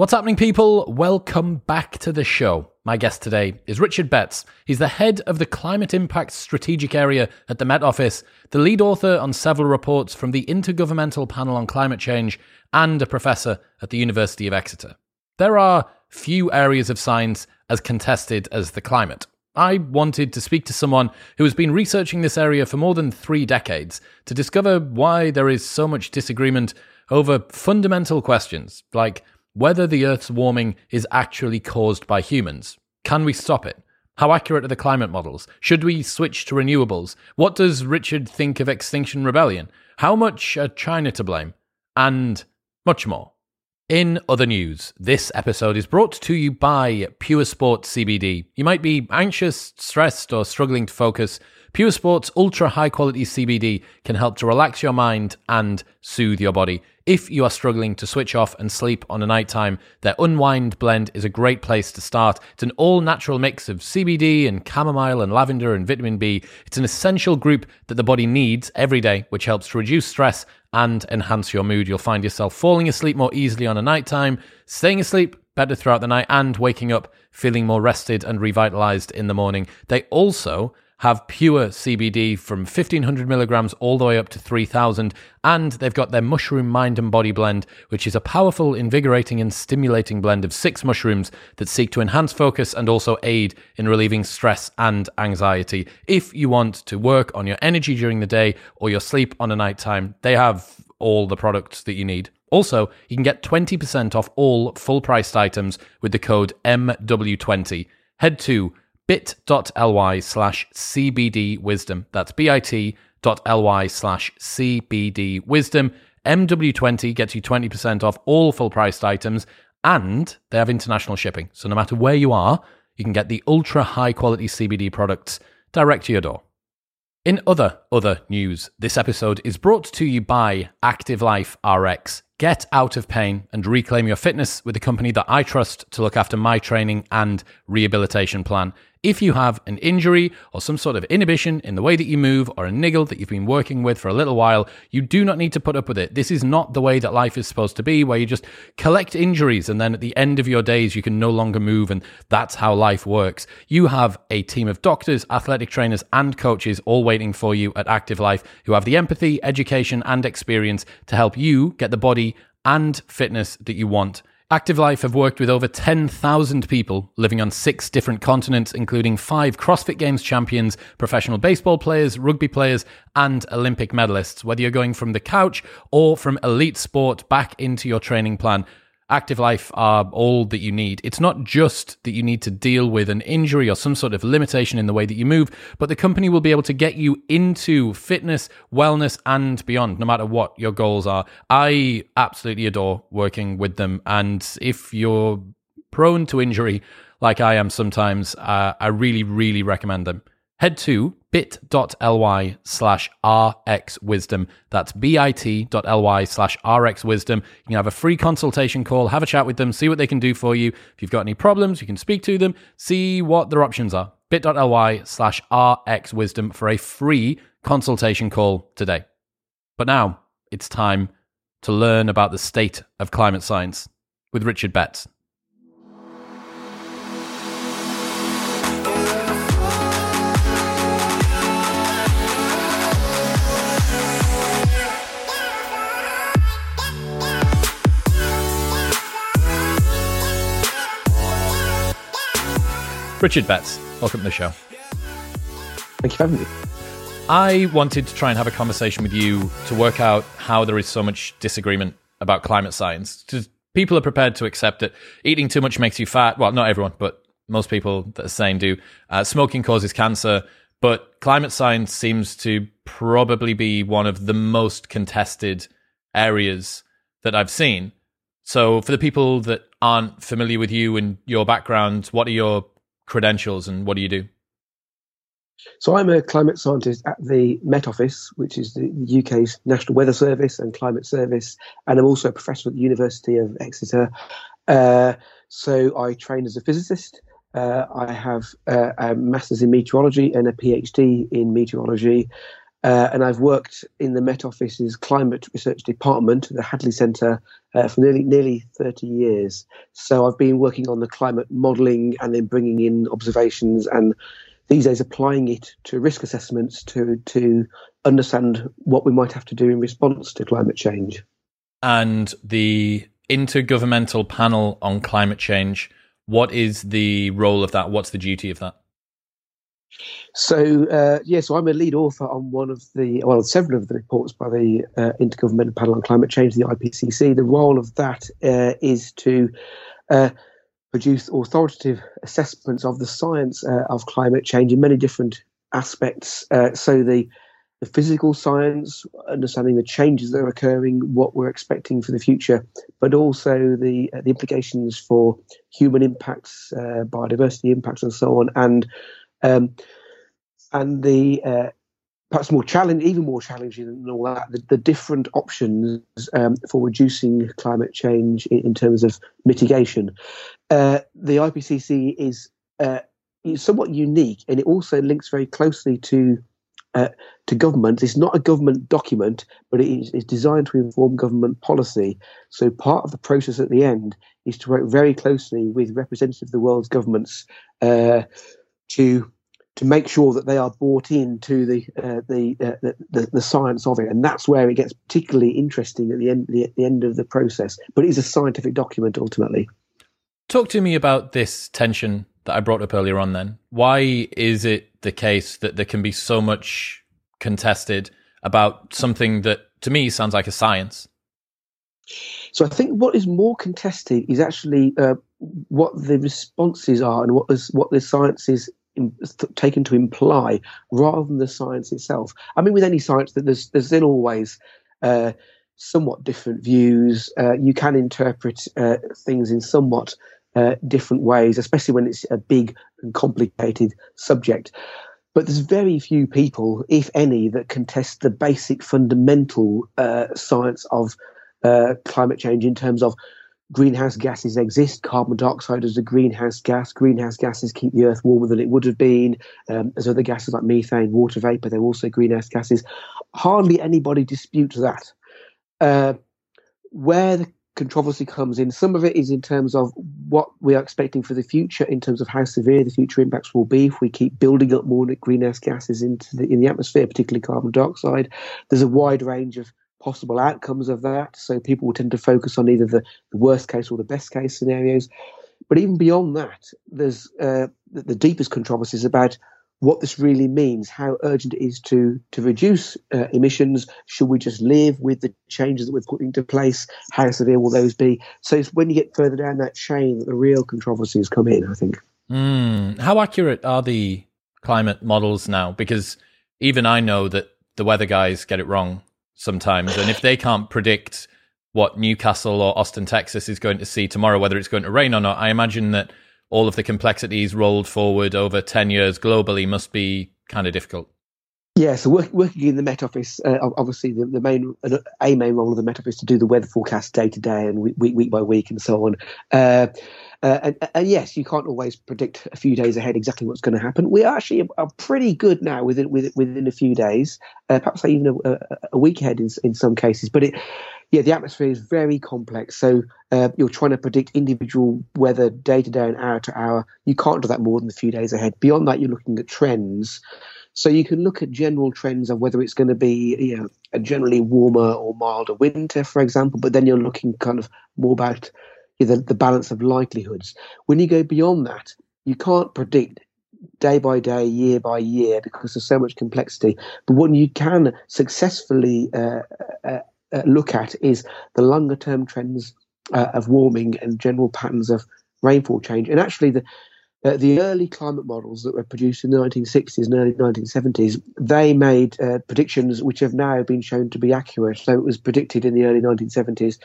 What's happening, people? Welcome back to the show. My guest today is Richard Betts. He's the head of the Climate Impact Strategic Area at the Met Office, the lead author on several reports from the Intergovernmental Panel on Climate Change, and a professor at the University of Exeter. There are few areas of science as contested as the climate. I wanted to speak to someone who has been researching this area for more than three decades to discover why there is so much disagreement over fundamental questions like whether the Earth's warming is actually caused by humans. Can we stop it? How accurate are the climate models? Should we switch to renewables? What does Richard think of Extinction Rebellion? How much are China to blame? And much more. In other news, this episode is brought to you by Pure Sport CBD. You might be anxious, stressed, or struggling to focus. Pure Sports ultra high quality CBD can help to relax your mind and soothe your body. If you are struggling to switch off and sleep on a nighttime, their Unwind blend is a great place to start. It's an all natural mix of CBD and chamomile and lavender and vitamin B. It's an essential group that the body needs every day, which helps to reduce stress and enhance your mood. You'll find yourself falling asleep more easily on a nighttime, staying asleep better throughout the night, and waking up feeling more rested and revitalized in the morning. They also have pure CBD from 1500 milligrams all the way up to 3000. And they've got their mushroom mind and body blend, which is a powerful, invigorating, and stimulating blend of six mushrooms that seek to enhance focus and also aid in relieving stress and anxiety. If you want to work on your energy during the day or your sleep on a night time, they have all the products that you need. Also, you can get 20% off all full priced items with the code MW20. Head to bit.ly slash CBD wisdom. That's bit.ly slash CBD wisdom. MW20 gets you 20% off all full priced items and they have international shipping. So no matter where you are, you can get the ultra high quality CBD products direct to your door. In other other news, this episode is brought to you by Active Life RX. Get out of pain and reclaim your fitness with the company that I trust to look after my training and rehabilitation plan. If you have an injury or some sort of inhibition in the way that you move or a niggle that you've been working with for a little while, you do not need to put up with it. This is not the way that life is supposed to be, where you just collect injuries and then at the end of your days, you can no longer move, and that's how life works. You have a team of doctors, athletic trainers, and coaches all waiting for you at Active Life who have the empathy, education, and experience to help you get the body and fitness that you want. Active Life have worked with over 10,000 people living on six different continents, including five CrossFit Games champions, professional baseball players, rugby players, and Olympic medalists. Whether you're going from the couch or from elite sport back into your training plan, Active Life are all that you need. It's not just that you need to deal with an injury or some sort of limitation in the way that you move, but the company will be able to get you into fitness, wellness, and beyond, no matter what your goals are. I absolutely adore working with them. And if you're prone to injury, like I am sometimes, uh, I really, really recommend them. Head to bit.ly slash rxwisdom. That's bit.ly slash rxwisdom. You can have a free consultation call, have a chat with them, see what they can do for you. If you've got any problems, you can speak to them, see what their options are. bit.ly slash rxwisdom for a free consultation call today. But now it's time to learn about the state of climate science with Richard Betts. Richard Betts, welcome to the show. Thank you for having me. I wanted to try and have a conversation with you to work out how there is so much disagreement about climate science. People are prepared to accept that eating too much makes you fat. Well, not everyone, but most people that are saying do. Uh, smoking causes cancer, but climate science seems to probably be one of the most contested areas that I've seen. So, for the people that aren't familiar with you and your background, what are your credentials and what do you do? So I'm a climate scientist at the Met Office, which is the UK's National Weather Service and Climate Service, and I'm also a professor at the University of Exeter. Uh, so I train as a physicist. Uh, I have uh, a master's in meteorology and a PhD in meteorology. Uh, and I've worked in the Met Office's Climate Research Department, the Hadley Centre, uh, for nearly nearly 30 years. So I've been working on the climate modelling and then bringing in observations and these days applying it to risk assessments to to understand what we might have to do in response to climate change. And the intergovernmental panel on climate change, what is the role of that? What's the duty of that? So uh, yeah, so I'm a lead author on one of the well, several of the reports by the uh, Intergovernmental Panel on Climate Change, the IPCC. The role of that uh, is to uh, produce authoritative assessments of the science uh, of climate change in many different aspects. Uh, so the the physical science, understanding the changes that are occurring, what we're expecting for the future, but also the the implications for human impacts, biodiversity impacts, and so on, and um, and the uh, perhaps more challenge, even more challenging than all that, the, the different options um, for reducing climate change in, in terms of mitigation. Uh, the IPCC is, uh, somewhat unique, and it also links very closely to uh, to government. It's not a government document, but it is it's designed to inform government policy. So part of the process at the end is to work very closely with representatives of the world's governments uh, to to make sure that they are bought into the uh, the, uh, the, the science of it, and that's where it gets particularly interesting at the end the, the end of the process. But it is a scientific document ultimately. Talk to me about this tension that I brought up earlier on. Then, why is it the case that there can be so much contested about something that to me sounds like a science? So I think what is more contested is actually uh, what the responses are and what is what the science is taken to imply rather than the science itself. I mean, with any science, that there's there's then always uh, somewhat different views. Uh, you can interpret uh, things in somewhat uh, different ways, especially when it's a big and complicated subject. But there's very few people, if any, that contest the basic fundamental uh, science of uh, climate change in terms of greenhouse gases exist. Carbon dioxide is a greenhouse gas. Greenhouse gases keep the earth warmer than it would have been. Um, there's other gases like methane, water vapor, they're also greenhouse gases. Hardly anybody disputes that. Uh, where the controversy comes in, some of it is in terms of what we are expecting for the future, in terms of how severe the future impacts will be if we keep building up more greenhouse gases into the, in the atmosphere, particularly carbon dioxide. There's a wide range of possible outcomes of that. So people will tend to focus on either the, the worst case or the best case scenarios. But even beyond that, there's uh, the, the, deepest controversies about what this really means, how urgent it is to to reduce uh, emissions. Should we just live with the changes that we're putting into place? How severe will those be? So it's when you get further down that chain that the real controversies come in. I think. Mm. How accurate are the climate models now? Because even I know that the weather guys get it wrong sometimes. And if they can't predict what Newcastle or Austin, Texas is going to see tomorrow, whether it's going to rain or not, I imagine that all of the complexities rolled forward over 10 years globally must be kind of difficult. Yeah, so work, working in the Met Office, uh, obviously the, the main a main role of the Met Office to do the weather forecast day to day and week, week by week and so on. Uh, uh, and, and, yes, you can't always predict a few days ahead exactly what's going to happen. We actually are pretty good now within within, within a few days, uh, perhaps even a, a, week ahead in, in some cases. But it, yeah, the atmosphere is very complex. So uh, you're trying to predict individual weather day to day and hour to hour. You can't do that more than a few days ahead. Beyond that, you're looking at trends. So you can look at general trends of whether it's going to be you know, a generally warmer or milder winter, for example. But then you're looking kind of more about the, the balance of likelihoods. When you go beyond that, you can't predict day by day, year by year, because there's so much complexity. But what you can successfully uh, uh, uh, look at is the longer term trends uh, of warming and general patterns of rainfall change. And actually, the uh, the early climate models that were produced in the 1960s and early 1970s, they made uh, predictions which have now been shown to be accurate. So it was predicted in the early 1970s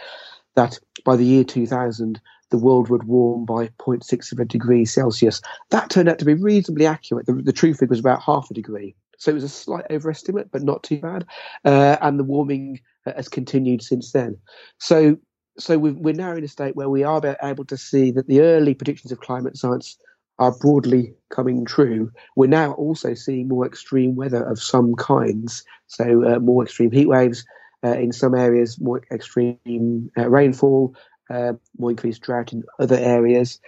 that by the year 2000, the world would warm by 0.6 of a degree Celsius. That turned out to be reasonably accurate. The, the true figure was about half a degree. So it was a slight overestimate, but not too bad. Uh, and the warming has continued since then. So, so we are now in a state where we are able to see that the early predictions of climate science are broadly coming true. We're now also seeing more extreme weather of some kinds, so uh, more extreme heat waves uh, in some areas, more extreme uh, rainfall, uh, more increased drought in other areas.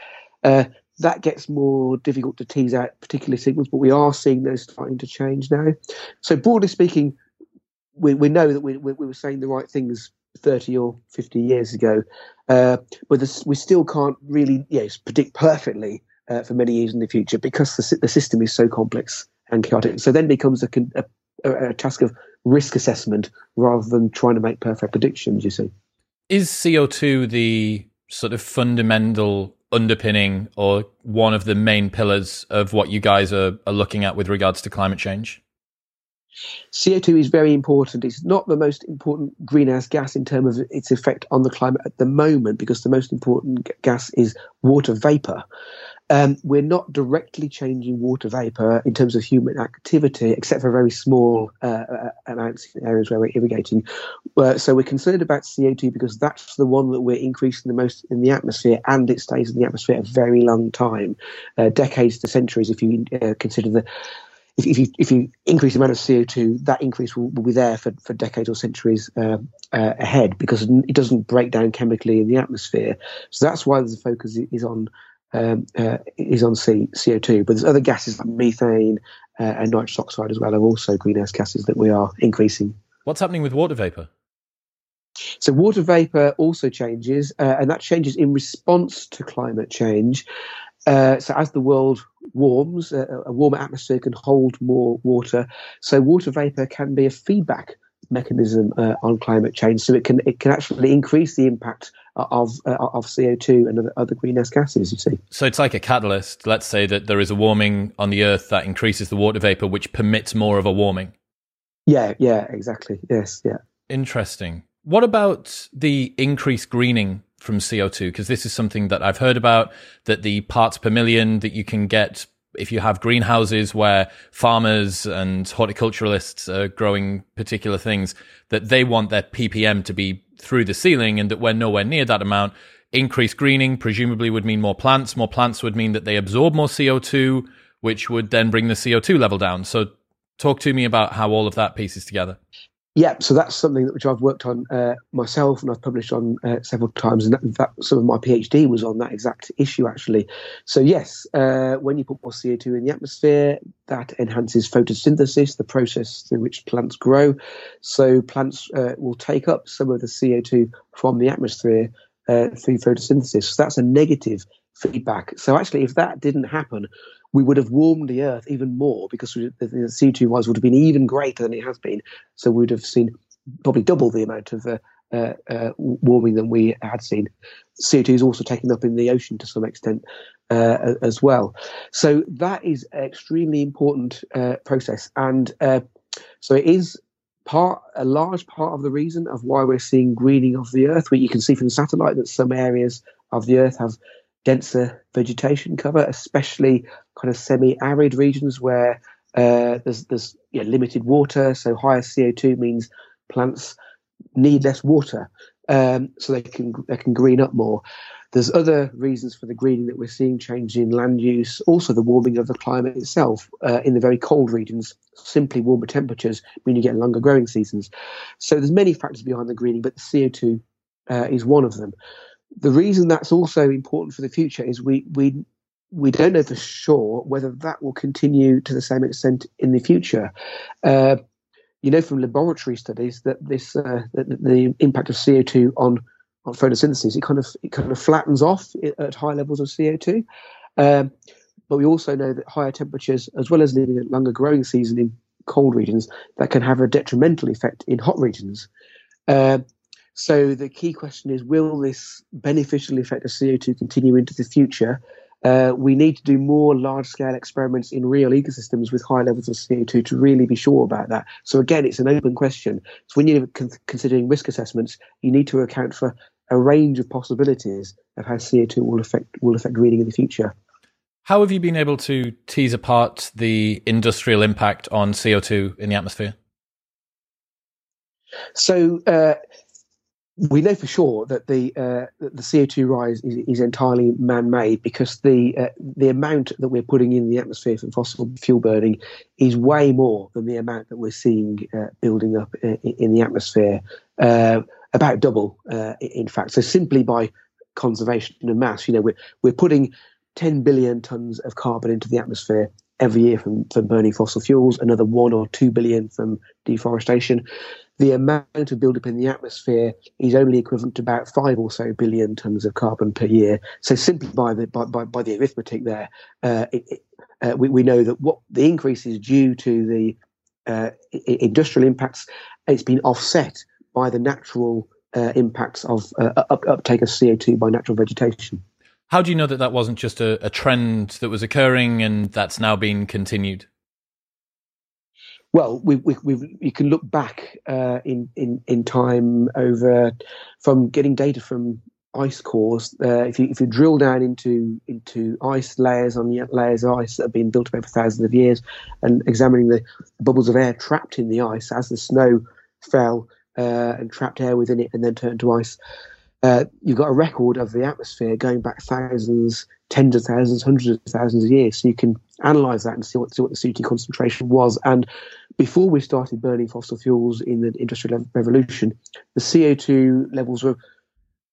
Uh, that gets more difficult to tease out particular signals, but we are seeing those starting to change now. So broadly speaking, we, we know that we, we, we were saying the right things 30 or 50 years ago, uh, but this, we still can't really yes, predict perfectly uh, for many years in the future because the, the system is so complex and chaotic. So then becomes a, a, a task of risk assessment rather than trying to make perfect predictions, you see. Is CO2 the sort of fundamental underpinning or one of the main pillars of what you guys are, are looking at with regards to climate change? CO2 is very important. It's not the most important greenhouse gas in terms of its effect on the climate at the moment because the most important gas is water vapor. Um, we're not directly changing water vapor in terms of human activity, except for very small uh, uh amounts in areas where we're irrigating. Uh, so we're concerned about CO2 because that's the one that we're increasing the most in the atmosphere, and it stays in the atmosphere a very long time, uh, decades to centuries, if you uh, consider the if, if, you if you increase the amount of CO two, that increase will, will be there for, for decades or centuries uh, uh, ahead because it doesn't break down chemically in the atmosphere. So that's why the focus is on um, uh, is on C, CO two. But there's other gases like methane uh, and nitrous oxide as well are also greenhouse gases that we are increasing. What's happening with water vapor? So water vapor also changes, uh, and that changes in response to climate change. Uh, so as the world warms, uh, a warmer atmosphere can hold more water. So water vapor can be a feedback mechanism uh, on climate change. So it can it can actually increase the impact of uh, of CO two and other, other greenhouse gases. You see. So it's like a catalyst. Let's say that there is a warming on the Earth that increases the water vapor, which permits more of a warming. Yeah. Yeah. Exactly. Yes. Yeah. Interesting. What about the increased greening from CO2? Because this is something that I've heard about that the parts per million that you can get if you have greenhouses where farmers and horticulturalists are growing particular things, that they want their ppm to be through the ceiling and that we're nowhere near that amount. Increased greening presumably would mean more plants. More plants would mean that they absorb more CO2, which would then bring the CO2 level down. So, talk to me about how all of that pieces together yeah, so that's something that which I've worked on uh, myself and I've published on uh, several times, and that, fact, some of my PhD was on that exact issue actually. So yes, uh, when you put more CO two in the atmosphere, that enhances photosynthesis, the process through which plants grow. So plants uh, will take up some of the CO two from the atmosphere uh, through photosynthesis. So that's a negative feedback. So actually, if that didn't happen, we would have warmed the Earth even more because the, CO2 rise would have been even greater than it has been. So we would have seen probably double the amount of uh, uh, uh, warming than we had seen. CO2 is also taken up in the ocean to some extent uh, as well. So that is an extremely important uh, process. And uh, so it is part a large part of the reason of why we're seeing greening of the earth where you can see from the satellite that some areas of the earth have denser vegetation cover, especially kind of semi-arid regions where uh, there's there's limited water. So higher CO2 means plants need less water, um, so they can they can green up more. There's other reasons for the greening that we're seeing change in land use, also the warming of the climate itself. Uh, in the very cold regions, simply warmer temperatures mean you get longer growing seasons. So there's many factors behind the greening, but the CO2 uh, is one of them the reason that's also important for the future is we we we don't know for sure whether that will continue to the same extent in the future. Uh, you know from laboratory studies that this uh, that the impact of CO two on on photosynthesis it kind of it kind of flattens off at high levels of CO two. Um, but we also know that higher temperatures, as well as leading a longer growing season in cold regions, that can have a detrimental effect in hot regions. Uh, so the key question is: Will this beneficial effect of CO two continue into the future? Uh, we need to do more large scale experiments in real ecosystems with high levels of CO2 to really be sure about that. So, again, it's an open question. So, when you're con- considering risk assessments, you need to account for a range of possibilities of how CO2 will affect, will affect greening in the future. How have you been able to tease apart the industrial impact on CO2 in the atmosphere? So, uh, we know for sure that the uh, the CO2 rise is, is entirely man-made because the uh, the amount that we're putting in the atmosphere from fossil fuel burning is way more than the amount that we're seeing uh, building up in, in the atmosphere, uh, about double, uh, in fact. So simply by conservation of mass, you know, we're we're putting 10 billion tons of carbon into the atmosphere every year from, from burning fossil fuels, another one or two billion from deforestation the amount of buildup in the atmosphere is only equivalent to about five or so billion tons of carbon per year. So simply by the by, by, by the arithmetic there, uh, it, it, uh, we, we know that what the increase is due to the uh, industrial impacts. It's been offset by the natural uh, impacts of uh, up, uptake of CO two by natural vegetation. How do you know that that wasn't just a, a trend that was occurring and that's now being continued? Well, we, we, we you can look back uh, in, in, in time over from getting data from ice cores. Uh, if, you, if you drill down into into ice layers on layers of ice that have been built up over thousands of years, and examining the bubbles of air trapped in the ice as the snow fell uh, and trapped air within it, and then turned to ice, uh, you've got a record of the atmosphere going back thousands, tens of thousands, hundreds of thousands of years. So you can analyze that and see what, see what the CO2 concentration was. And before we started burning fossil fuels in the Industrial Revolution, the CO2 levels were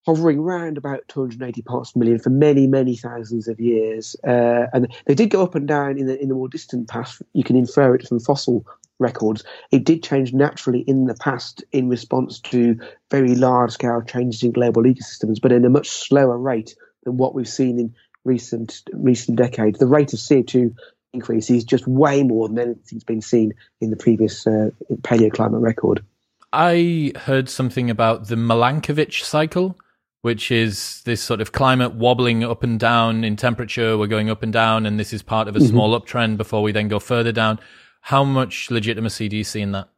hovering around about 280 parts per million for many, many thousands of years. Uh, and they did go up and down in the, in the more distant past. You can infer it from fossil records. It did change naturally in the past in response to very large scale changes in global ecosystems, but in a much slower rate than what we've seen in recent recent decades. The rate of CO2 increase is just way more than anything's been seen in the previous uh, paleoclimate record. I heard something about the Milankovitch cycle, which is this sort of climate wobbling up and down in temperature. We're going up and down, and this is part of a mm-hmm. small uptrend before we then go further down. How much legitimacy do you see in that?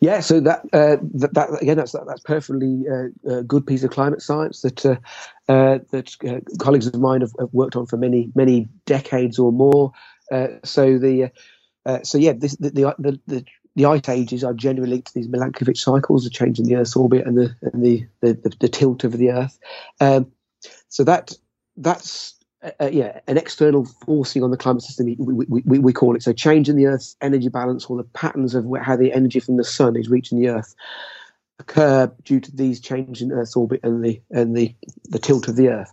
Yeah, so that uh, that, that, again, that's that's perfectly uh, a good piece of climate science that uh, uh that uh, colleagues of mine have, have, worked on for many many decades or more. Uh, so the so yeah, this, the, the, the the ice ages are generally linked to these Milankovitch cycles, the change in the Earth's orbit and the and the the, the, the tilt of the Earth. Um, so that that's uh, yeah, an external forcing on the climate system, we, we, we, call it. So, change in the Earth's energy balance or the patterns of how the energy from the sun is reaching the Earth occur due to these changes in Earth's orbit and the and the, the tilt of the Earth.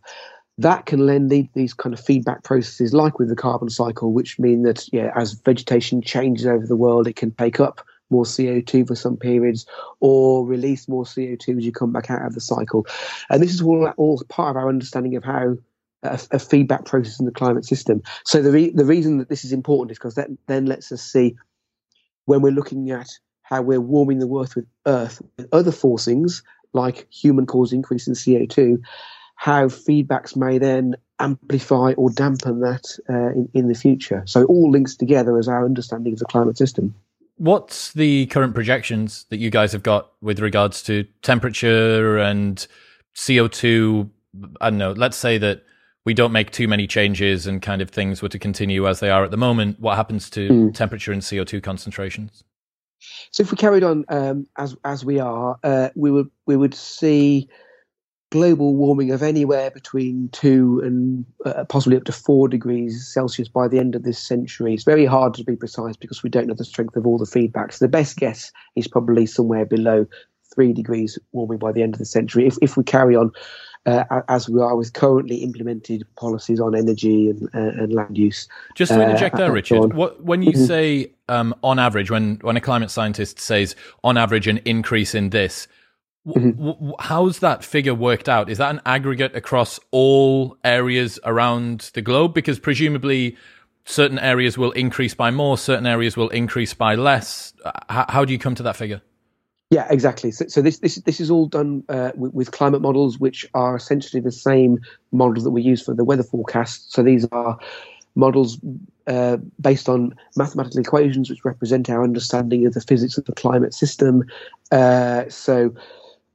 That can then lead these kind of feedback processes, like with the carbon cycle, which mean that yeah, as vegetation changes over the world, it can take up more CO2 for some periods or release more CO2 as you come back out of the cycle. And this is all, all part of our understanding of how a, a, feedback process in the climate system. So the re- the reason that this is important is because that then lets us see when we're looking at how we're warming the Earth with Earth with other forcings like human caused increase in CO2, how feedbacks may then amplify or dampen that uh, in, in the future. So it all links together as our understanding of the climate system. What's the current projections that you guys have got with regards to temperature and CO2? I don't know. Let's say that we don't make too many changes and kind of things were to continue as they are at the moment, what happens to mm. temperature and CO2 concentrations? So if we carried on um, as as we are, uh, we would we would see global warming of anywhere between two and uh, possibly up to four degrees Celsius by the end of this century. It's very hard to be precise because we don't know the strength of all the feedbacks. The best guess is probably somewhere below three degrees warming by the end of the century if if we carry on uh, as we are with currently implemented policies on energy and, uh, and land use. Just to interject there, uh, Richard, what, when you mm-hmm. say um, on average, when, when a climate scientist says on average an increase in this, mm-hmm. w- how's that figure worked out? Is that an aggregate across all areas around the globe? Because presumably certain areas will increase by more, certain areas will increase by less. H- how do you come to that figure? Yeah, exactly. So, so this this this is all done uh, with, with, climate models, which are essentially the same models that we use for the weather forecast. So these are models uh, based on mathematical equations, which represent our understanding of the physics of the climate system. Uh, so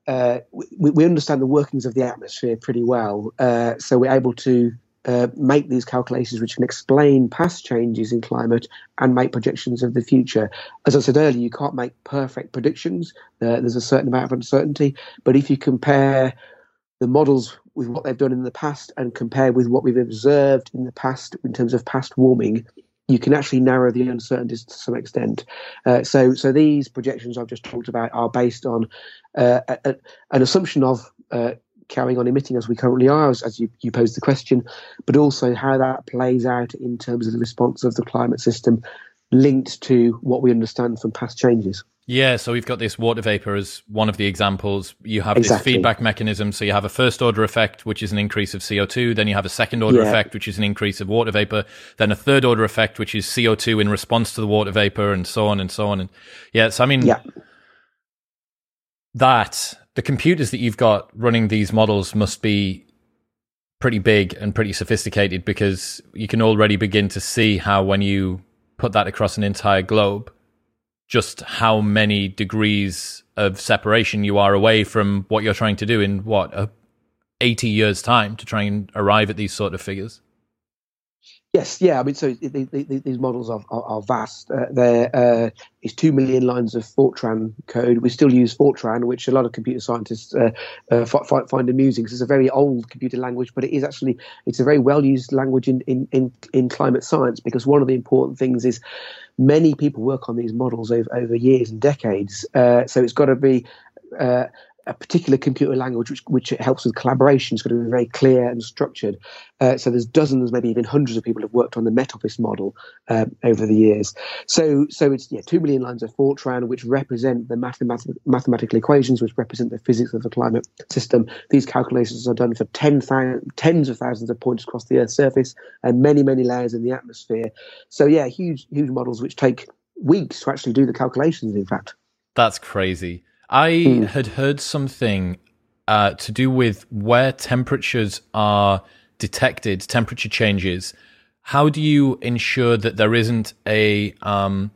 uh, we, we understand the workings of the atmosphere pretty well. Uh, so we're able to uh, make these calculations which can explain past changes in climate and make projections of the future. As I said earlier, you can't make perfect predictions. Uh, there's a certain amount of uncertainty. But if you compare the models with what they've done in the past and compare with what we've observed in the past in terms of past warming, you can actually narrow the uncertainties to some extent. Uh, so, so these projections I've just talked about are based on uh, a, an assumption of uh, carrying on emitting as we currently are, as, as you, you posed the question, but also how that plays out in terms of the response of the climate system linked to what we understand from past changes. Yeah, so we've got this water vapor as one of the examples. You have exactly. this feedback mechanism. So you have a first order effect, which is an increase of CO2. Then you have a second order yeah. effect, which is an increase of water vapor. Then a third order effect, which is CO2 in response to the water vapor and so on and so on. And yeah, so I mean, yeah. That the computers that you've got running these models must be pretty big and pretty sophisticated because you can already begin to see how when you put that across an entire globe, just how many degrees of separation you are away from what you're trying to do in what a 80 years time to try and arrive at these sort of figures Yes, yeah. I mean, so the, the, these models are, are, are vast. Uh, there uh, is two million lines of Fortran code. We still use Fortran, which a lot of computer scientists uh, uh f- find amusing. Because it's a very old computer language, but it is actually it's a very well used language in, in, in, in climate science. Because one of the important things is many people work on these models over, over years and decades. Uh, so it's got to be uh, a particular computer language which, which helps with collaboration. It's got to be very clear and structured. Uh, so there's dozens, maybe even hundreds of people have worked on the Met Office model um, over the years. So so it's yeah, two million lines of Fortran which represent the mathemat- mathematical equations which represent the physics of the climate system. These calculations are done for 10, tens of thousands of points across the Earth's surface and many many layers in the atmosphere. So yeah, huge huge models which take weeks to actually do the calculations. In fact, that's crazy. I mm. had heard something uh, to do with where temperatures are detected, temperature changes. How do you ensure that there isn't a um,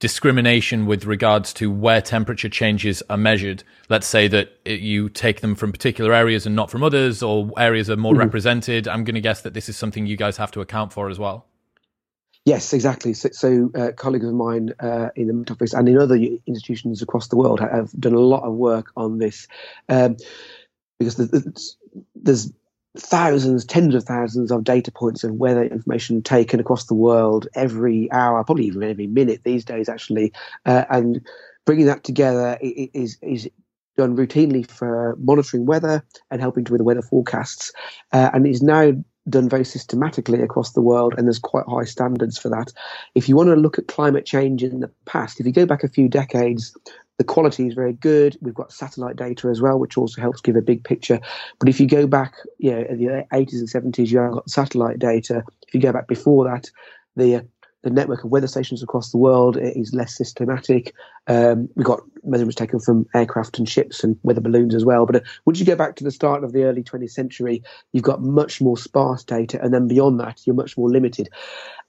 discrimination with regards to where temperature changes are measured? Let's say that it, you take them from particular areas and not from others, or areas are more mm. represented. I'm going to guess that this is something you guys have to account for as well. Yes, exactly. So, so uh, colleagues of mine uh, in the Met Office and in other institutions across the world have done a lot of work on this um, because there's, there's thousands, tens of thousands of data points of weather information taken across the world every hour, probably even every minute these days, actually. Uh, and bringing that together is is done routinely for monitoring weather and helping to with the weather forecasts, uh, and is now done very systematically across the world, and there's quite high standards for that. If you want to look at climate change in the past, if you go back a few decades, the quality is very good. We've got satellite data as well, which also helps give a big picture. But if you go back, you know, in the 80s and 70s, you have got satellite data. If you go back before that, the the network of weather stations across the world is less systematic. Um, we've got measurements taken from aircraft and ships and weather balloons as well. But uh, once you go back to the start of the early 20th century, you've got much more sparse data. And then beyond that, you're much more limited.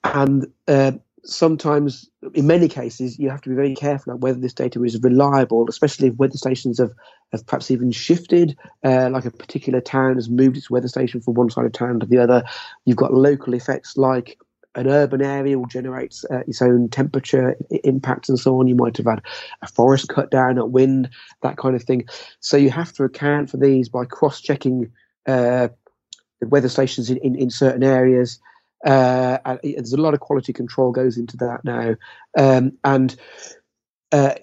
And uh, sometimes, in many cases, you have to be very careful about whether this data is reliable, especially if weather stations have, have perhaps even shifted, uh, like a particular town has moved its weather station from one side of town to the other. You've got local effects like an urban area will generate uh, its own temperature impacts and so on. You might have had a forest cut down, a wind, that kind of thing. So you have to account for these by cross-checking uh, the weather stations in, in, in certain areas. Uh, there's a lot of quality control goes into that now, um, and uh,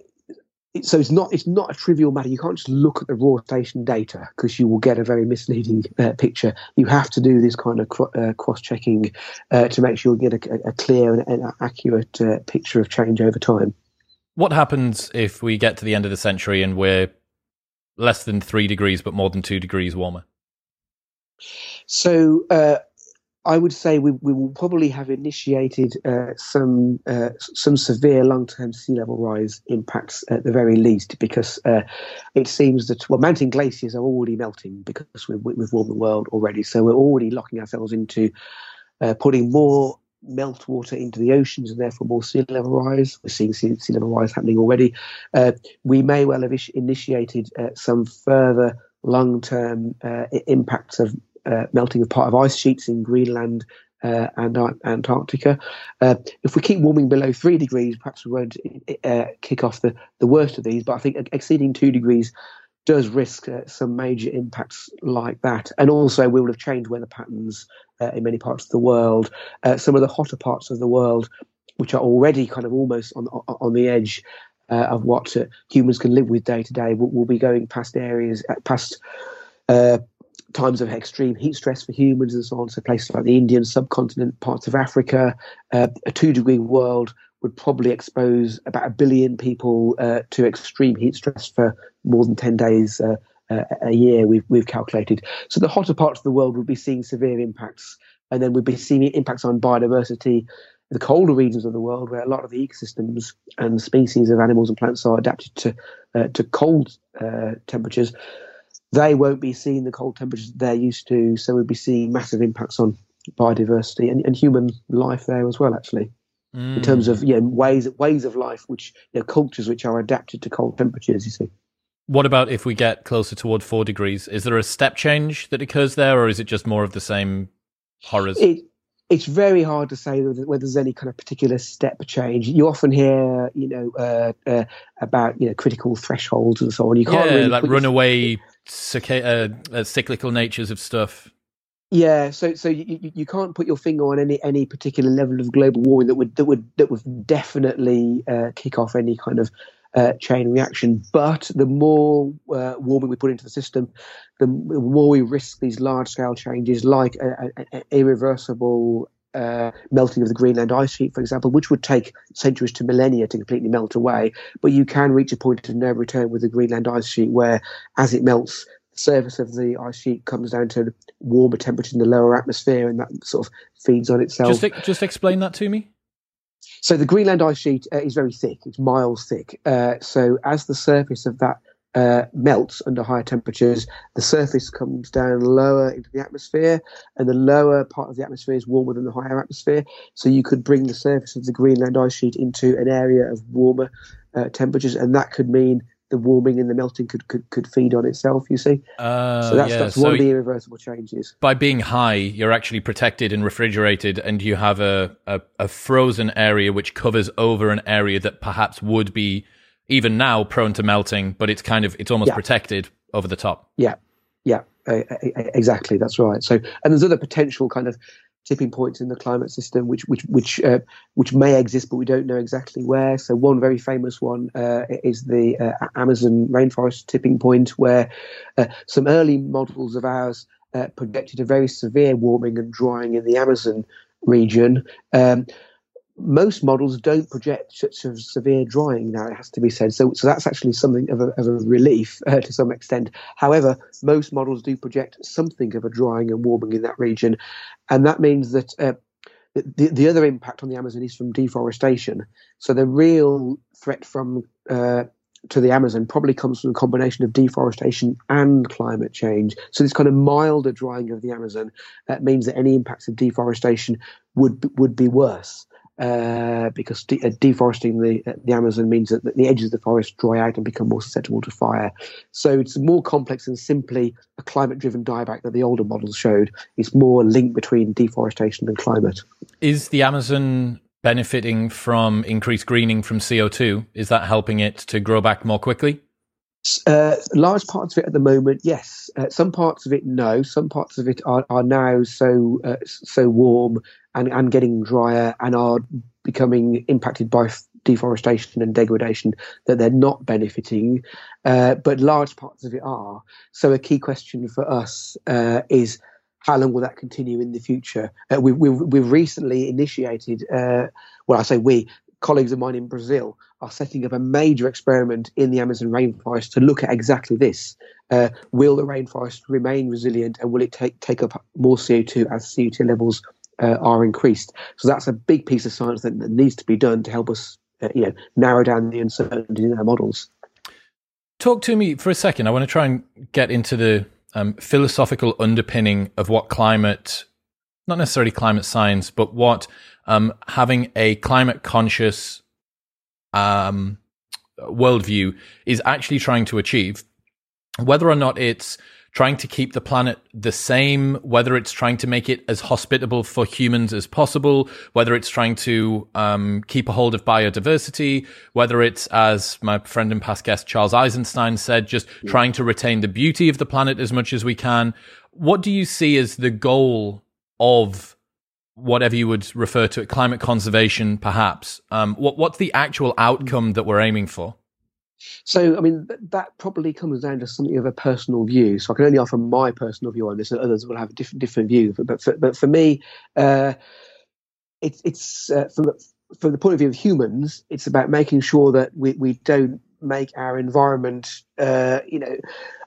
so it's not it's not a trivial matter. You can't just look at the raw station data because you will get a very misleading uh, picture. You have to do this kind of cro- uh, cross checking uh, to make sure you get a, a clear and, and accurate uh, picture of change over time. What happens if we get to the end of the century and we're less than three degrees but more than two degrees warmer? So uh, I would say we, we will probably have initiated uh, some uh, some severe long term sea level rise impacts at the very least, because uh, it seems that well, mountain glaciers are already melting because we've, we've warmed the world already. So we're already locking ourselves into uh, putting more meltwater into the oceans and therefore more sea level rise. We're seeing sea, sea level rise happening already. Uh, we may well have initiated uh, some further long term impacts of uh, melting of part of ice sheets in Greenland uh, and Antarctica. Uh, if we keep warming below three degrees, perhaps we won't uh, kick off the, the worst of these. But I think exceeding two degrees does risk uh, some major impacts like that. And also, we will have changed weather patterns uh, in many parts of the world. Uh, some of the hotter parts of the world, which are already kind of almost on on the edge of what humans can live with day to day, will, will be going past areas, past times of extreme heat stress for humans and so on. So places like the Indian subcontinent, parts of Africa, uh, a two degree world would probably expose about a billion people uh, to extreme heat stress for more than 10 days uh, uh, a year, we've, we've calculated. So the hotter parts of the world would be seeing severe impacts, and then we'd be seeing impacts on biodiversity. The colder regions of the world, where a lot of the ecosystems and species of animals and plants are adapted to uh, to cold uh, temperatures, they won't be seeing the cold temperatures they're used to, so we'll be seeing massive impacts on biodiversity and, and human life there as well, actually. Mm. In terms of you know, ways ways of life, which you know, cultures which are adapted to cold temperatures, you see. What about if we get closer toward four degrees? Is there a step change that occurs there, or is it just more of the same horrors? It, it's very hard to say whether, whether, there's any kind of particular step change. You often hear, you know, uh, uh, about you know critical thresholds and so on. You can't yeah, really like runaway uh, uh, cyclical natures of stuff. Yeah, so so you, you can't put your finger on any any particular level of global warming that would that would that would definitely uh, kick off any kind of uh, chain reaction. But the more uh, warming we put into the system, the more we risk these large scale changes, like irreversible uh, melting of the Greenland ice sheet, for example, which would take centuries to millennia to completely melt away. But you can reach a point of no return with the Greenland ice sheet where, as it melts, the surface of the ice sheet comes down to warmer temperatures in the lower atmosphere, and that sort of feeds on itself. Just, just explain that to me. So the Greenland ice sheet uh, is very thick; it's miles thick. Uh, so as the surface of that uh, melts under higher temperatures, the surface comes down lower into the atmosphere, and the lower part of the atmosphere is warmer than the higher atmosphere. So you could bring the surface of the Greenland ice sheet into an area of warmer uh, temperatures, and that could mean the warming and the melting could could, could feed on itself. You see, uh, so that's yeah. that's one so of the irreversible changes. By being high, you're actually protected and refrigerated, and you have a, a, a frozen area which covers over an area that perhaps would be even now prone to melting, but it's kind of it's almost yeah. protected over the top. Yeah, yeah, uh, exactly. That's right. So, and there's other potential kind of tipping points in the climate system, which which which uh, which may exist, but we don't know exactly where. So, one very famous one uh, is the uh, Amazon rainforest tipping point, where uh, some early models of ours uh, projected a very severe warming and drying in the Amazon region. Um, most models don't project such a severe drying now, it has to be said. So, so that's actually something of a, of a relief uh, to some extent. However, most models do project something of a drying and warming in that region. And that means that uh, the, the other impact on the Amazon is from deforestation. So the real threat from uh, to the Amazon probably comes from a combination of deforestation and climate change. So this kind of milder drying of the Amazon that means that any impacts of deforestation would would be worse uh, because de- uh, deforesting the uh, the Amazon means that the edges of the forest dry out and become more susceptible to fire. So it's more complex than simply a climate-driven dieback that the older models showed. It's more linked between deforestation and climate. Is the Amazon benefiting from increased greening from CO2? Is that helping it to grow back more quickly? Uh, large parts of it at the moment, yes. Uh, some parts of it, no. Some parts of it are, are now so uh, so warm and, and getting drier and are becoming impacted by deforestation and degradation that they're not benefiting, uh, but large parts of it are. So a key question for us uh, is how long will that continue in the future? Uh, we, we've, we've recently initiated, uh, well, I say we, colleagues of mine in Brazil are setting up a major experiment in the Amazon rainforest to look at exactly this. Uh, will the rainforest remain resilient and will it take, take up more CO2 as CO2 levels uh, are increased. So that's a big piece of science that, that needs to be done to help us, uh, you know, narrow down the uncertainty in our models. Talk to me for a second. I want to try and get into the um, philosophical underpinning of what climate, not necessarily climate science, but what um, having a climate conscious um, worldview is actually trying to achieve. Whether or not it's trying to keep the planet the same, whether it's trying to make it as hospitable for humans as possible, whether it's trying to um, keep a hold of biodiversity, whether it's, as my friend and past guest Charles Eisenstein said, just yeah. trying to retain the beauty of the planet as much as we can. What do you see as the goal of whatever you would refer to it, climate conservation, perhaps? Um, what, what's the actual outcome that we're aiming for? So, I mean, that probably comes down to something of a personal view. So, I can only offer my personal view on this, and others will have a different different view. But, but for, but for me, uh, it, it's uh, from from the point of view of humans, it's about making sure that we, we don't make our environment, uh, you know,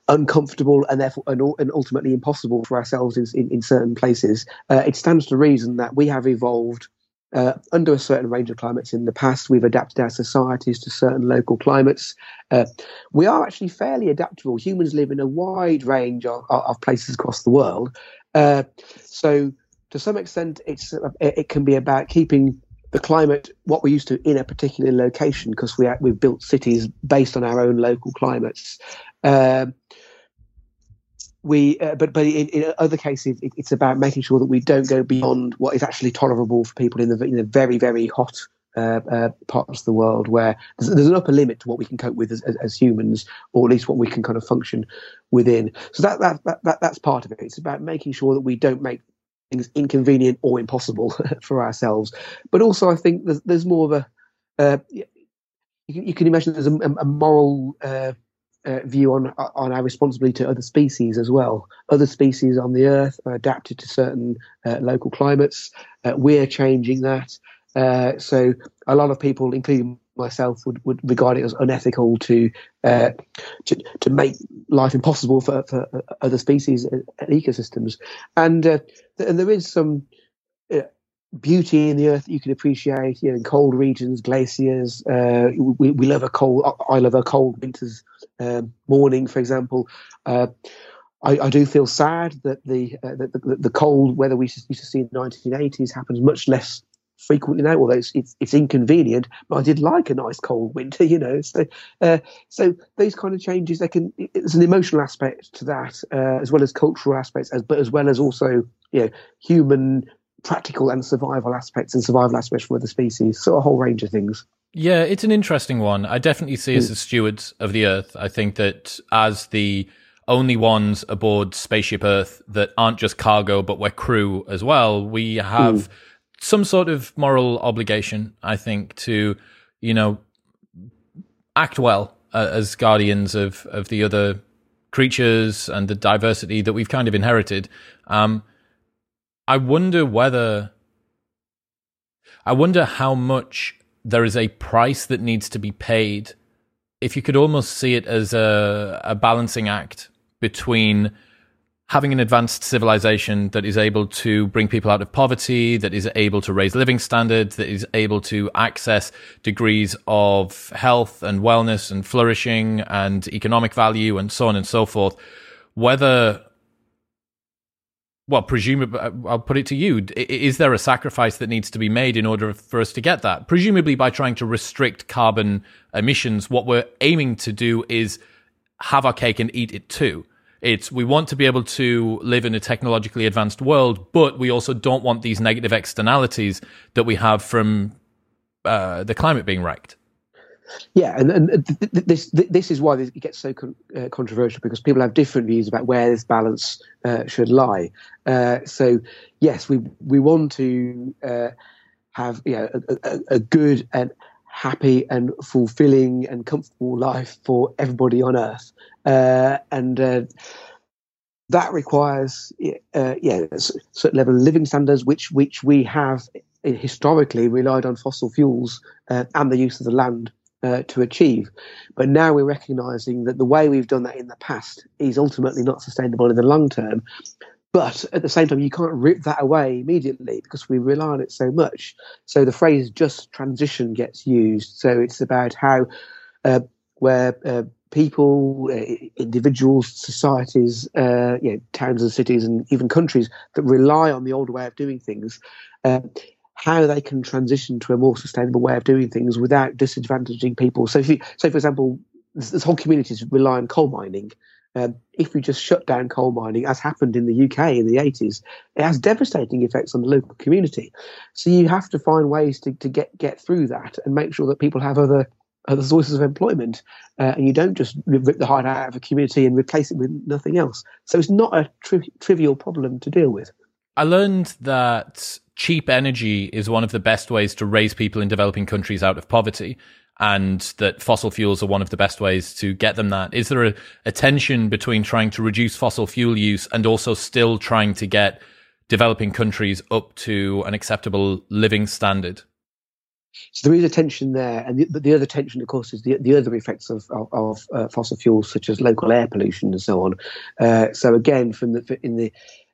uncomfortable and therefore and, and ultimately impossible for ourselves in, in, in certain places. Uh, it stands to reason that we have evolved uh, under a certain range of climates in the past. We've adapted our societies to certain local climates. Uh, we are actually fairly adaptable. Humans live in a wide range of, of places across the world. Uh, so, to some extent, it's it can be about keeping the climate what we're used to in a particular location because we we've built cities based on our own local climates. Um, we uh, but but in, in other cases it, it's about making sure that we don't go beyond what is actually tolerable for people in the in the very very hot uh, uh, parts of the world where there's, there's, an upper limit to what we can cope with as, as, as, humans or at least what we can kind of function within. So that, that, that, that that's part of it. It's about making sure that we don't make things inconvenient or impossible for ourselves. But also i think there's, there's more of a uh, you, you, can imagine there's a, a moral uh, uh, view on on our responsibility to other species as well. Other species on the Earth are adapted to certain uh, local climates. Uh, we're changing that. Uh, so a lot of people, including myself, would, would regard it as unethical to uh, to, to make life impossible for, for other species and ecosystems. And th- and there is some beauty in the earth that you can appreciate. You know, in cold regions, glaciers. Uh, we, we love a cold. I love a cold winter's um, morning, for example. Uh, I, I, do feel sad that the, uh, the, the cold weather we used to see in the 1980s happens much less frequently now. Although it's, it's, it's inconvenient, but I did like a nice cold winter. You know, so uh, so those kind of changes. They can. There's an emotional aspect to that, uh, as well as cultural aspects, as but as well as also you know human practical and survival aspects and survival aspects for other species. So a whole range of things. Yeah, it's an interesting one. I definitely see us mm. as stewards of the Earth. I think that as the only ones aboard Spaceship Earth that aren't just cargo, but we're crew as well, we have mm. some sort of moral obligation, I think, to, you know, act well uh, as guardians of, of the other creatures and the diversity that we've kind of inherited. Um, I wonder whether I wonder how much there is a price that needs to be paid. If you could almost see it as a, a balancing act between having an advanced civilization that is able to bring people out of poverty, that is able to raise living standards, that is able to access degrees of health and wellness and flourishing and economic value and so on and so forth, whether well, presumably, uh, I'll put it to you. Is there a sacrifice that needs to be made in order for us to get that? Presumably, by trying to restrict carbon emissions, what we're aiming to do is have our cake and eat it too. It's we want to be able to live in a technologically advanced world, but we also don't want these negative externalities that we have from uh, the climate being wrecked. Yeah, and, and this this is why it gets so con- uh, controversial because people have different views about where this balance uh, should lie. Uh, so, yes, we we want to uh, have know, a, a, a, good and happy and fulfilling and comfortable life for everybody on Earth, uh, and uh, that requires uh, yeah a certain level of living standards which which we have historically relied on fossil fuels uh, and the use of the land uh, to achieve. But now we're recognizing that the way we've done that in the past is ultimately not sustainable in the long term. But at the same time, you can't rip that away immediately because we rely on it so much. So the phrase just transition gets used. So it's about how, uh, where uh, people, uh, individuals, societies, uh, you know, towns and cities, and even countries that rely on the old way of doing things uh, how they can transition to a more sustainable way of doing things without disadvantaging people. So, if you, so for example, this, this whole communities rely on coal mining, Um, if we just shut down coal mining, as happened in the UK in the 80s, it has devastating effects on the local community. So you have to find ways to, to get, get through that and make sure that people have other other sources of employment, uh, and you don't just rip the heart out of a community and replace it with nothing else. So it's not a tri- trivial problem to deal with. I learned that cheap energy is one of the best ways to raise people in developing countries out of poverty and that fossil fuels are one of the best ways to get them that. Is there a, a, tension between trying to reduce fossil fuel use and also still trying to get developing countries up to an acceptable living standard? So there is a tension there, and the, the other tension, of course, is the, the other effects of, of, of uh, fossil fuels, such as local air pollution and so on. Uh, so again, from the in the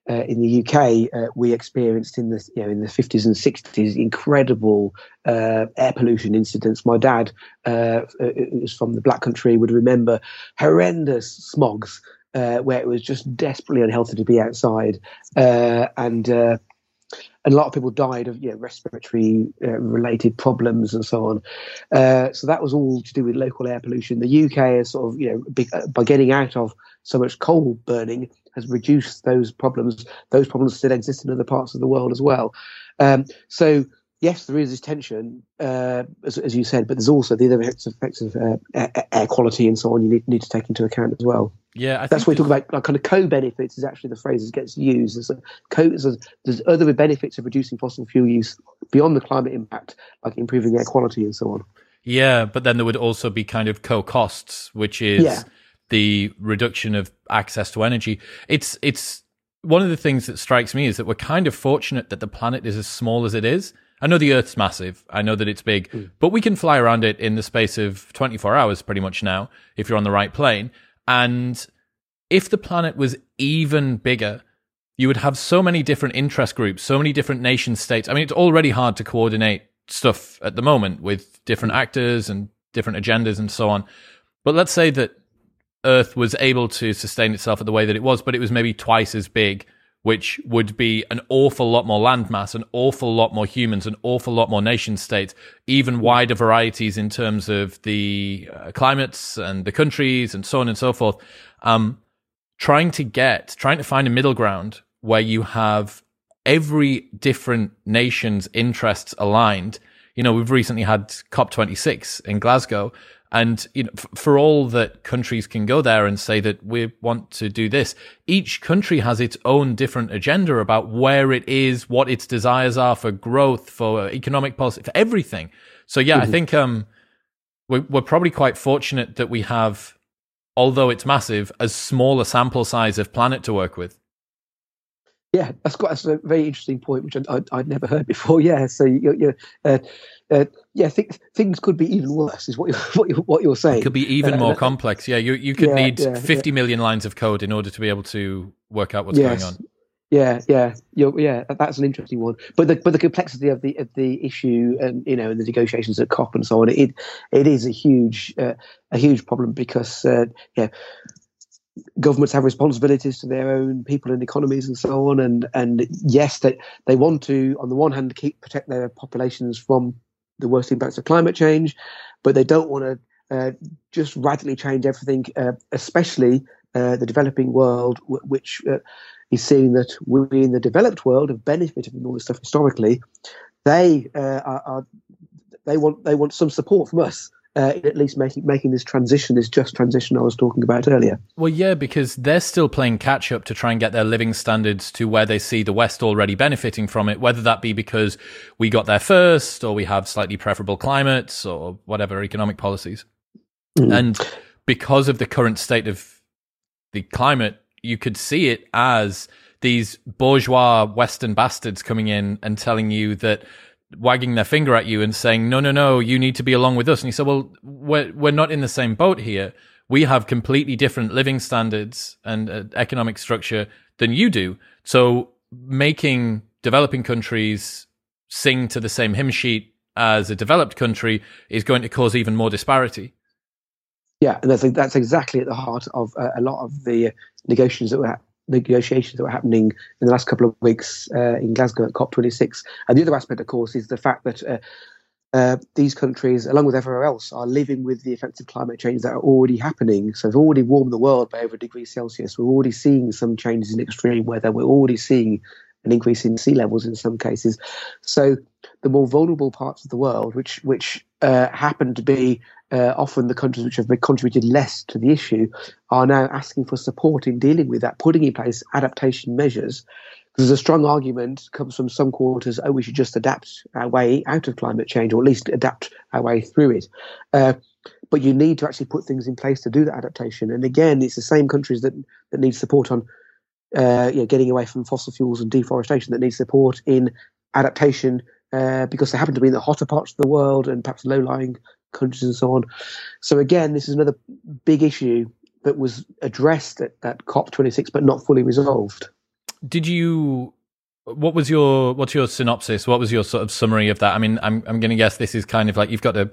uh, in the UK, uh, we experienced in the you know in the 50s and 60s incredible uh, air pollution incidents. My dad, uh, who's from the Black Country, would remember horrendous smogs uh, where it was just desperately unhealthy to be outside, uh, and and a lot of people died of you know, respiratory related problems and so on. so that was all to do with local air pollution. The UK is sort of you know by getting out of so much coal burning has reduced those problems. Those problems still exist in other parts of the world as well. Um, so yes, there is this tension, uh, as, as, you said, but there's also the other effects, effects of uh, air, quality and so on. You need, need to take into account as well. Yeah, I that's why we talk about like kind of co-benefits. Is actually the phrase that gets used. There's, co- there's, there's other benefits of reducing fossil fuel use beyond the climate impact, like improving air quality and so on. Yeah, but then there would also be kind of co-costs, which is yeah the reduction of access to energy. It's it's one of the things that strikes me is that we're kind of fortunate that the planet is as small as it is. I know the Earth's massive. I know that it's big, mm. but we can fly around it in the space of 24 hours pretty much now if you're on the right plane. And if the planet was even bigger, you would have so many different interest groups, so many different nation states. I mean, it's already hard to coordinate stuff at the moment with different actors and different agendas and so on. But let's say that Earth was able to sustain itself at the way that it was, but it was maybe twice as big, which would be an awful lot more landmass, an awful lot more humans, an awful lot more nation states, even wider varieties in terms of the uh, climates and the countries and so on and so forth. Um, trying to get, trying to find a middle ground where you have every different nation's interests aligned. You know, we've recently had COP26 in Glasgow, and you know, f- for all that countries can go there and say that we want to do this, each country has its own different agenda about where it is, what its desires are for growth, for economic policy, for everything. So yeah, mm-hmm. I think um, we're, we're probably quite fortunate that we have, although it's massive, as small a sample size of planet to work with. Yeah, that's quite that's a very interesting point, which I, would never heard before. Yeah, so you're, you're uh, uh, yeah, th- things could be even worse. Is what you're, what you're, what you're saying? It could be even uh, more complex. Yeah, you you could yeah, need yeah, fifty yeah. million lines of code in order to be able to work out what's yes. going on. Yeah, yeah, yeah. That's an interesting one. But the but the complexity of the of the issue and you know and the negotiations at COP and so on, it it is a huge uh, a huge problem because uh, yeah governments have responsibilities to their own people and economies and so on. And and yes, they they want to on the one hand keep protect their populations from the worst impacts of climate change, but they don't want to uh, just radically change everything, uh, especially uh, the developing world, w- which uh, is seeing that we in the developed world have benefited from all this stuff historically. They uh, are, are they want they want some support from us uh, at least making making this transition, this just transition I was talking about earlier. Well, yeah, because they're still playing catch up to try and get their living standards to where they see the West already benefiting from it, whether that be because we got there first, or we have slightly preferable climates, or whatever economic policies. Mm. And because of the current state of the climate, you could see it as these bourgeois Western bastards coming in and telling you that wagging their finger at you and saying, no, no, no, you need to be along with us. And you said, well, we're, we're not in the same boat here. We have completely different living standards and uh, economic structure than you do. So making developing countries sing to the same hymn sheet as a developed country is going to cause even more disparity. Yeah, and that's that's exactly at the heart of uh, a lot of the negotiations that we're negotiations that were happening in the last couple of weeks uh, in Glasgow at COP26. And the other aspect, of course, is the fact that uh, uh, these countries, along with everywhere else, are living with the effects of climate change that are already happening. So we've already warmed the world by over a degree Celsius. We're already seeing some changes in extreme weather. We're already seeing an increase in sea levels in some cases. So the more vulnerable parts of the world, which which uh, happen to be uh, often the countries which have contributed less to the issue, are now asking for support in dealing with that, putting in place adaptation measures there's a strong argument comes from some quarters. Oh, we should just adapt our way out of climate change, or at least adapt our way through it. Uh, but you need to actually put things in place to do that adaptation. And again, it's the same countries that that need support on, uh, you know, getting away from fossil fuels and deforestation that need support in adaptation uh, because they happen to be in the hotter parts of the world and perhaps low-lying countries and so on. So again, this is another big issue that was addressed at, at COP26 but not fully resolved did you what was your what's your synopsis what was your sort of summary of that i mean i'm i'm going to guess this is kind of like you've got a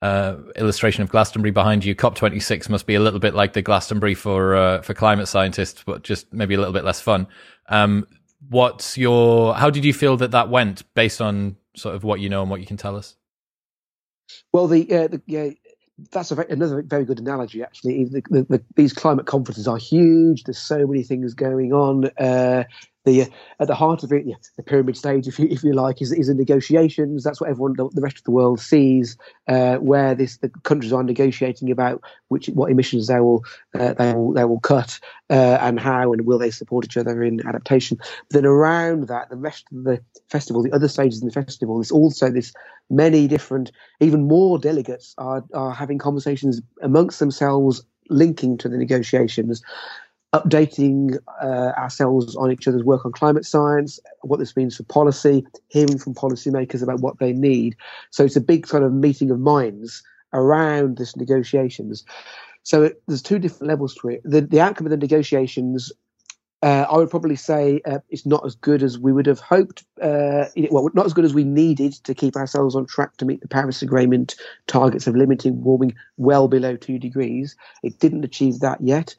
uh, illustration of Glastonbury behind you. COP26 must be a little bit like the Glastonbury for uh, for climate scientists, but just maybe a little bit less fun. Um, what's your? How did you feel that that went, based on sort of what you know and what you can tell us? Well, the, uh, the yeah, that's very, another very good analogy, actually. The, the, the, these climate conferences are huge. There's so many things going on. Uh, the uh, at the heart of it, yeah, the pyramid stage, if you if you like, is is the negotiations. That's what everyone, the, the rest of the world sees, uh, where this the countries are negotiating about which what emissions they will uh, they will they will cut uh, and how and will they support each other in adaptation. But then around that, the rest of the festival, the other stages in the festival, is also this many different, even more delegates are are having conversations amongst themselves, linking to the negotiations updating uh, ourselves on each other's work on climate science, what this means for policy, hearing from policymakers about what they need. So it's a big sort of meeting of minds around this negotiations. So it, there's two different levels to it. The, the outcome of the negotiations, uh, I would probably say, uh, it's not as good as we would have hoped. Uh, well, not as good as we needed to keep ourselves on track to meet the Paris Agreement targets of limiting warming well below two degrees. It didn't achieve that yet,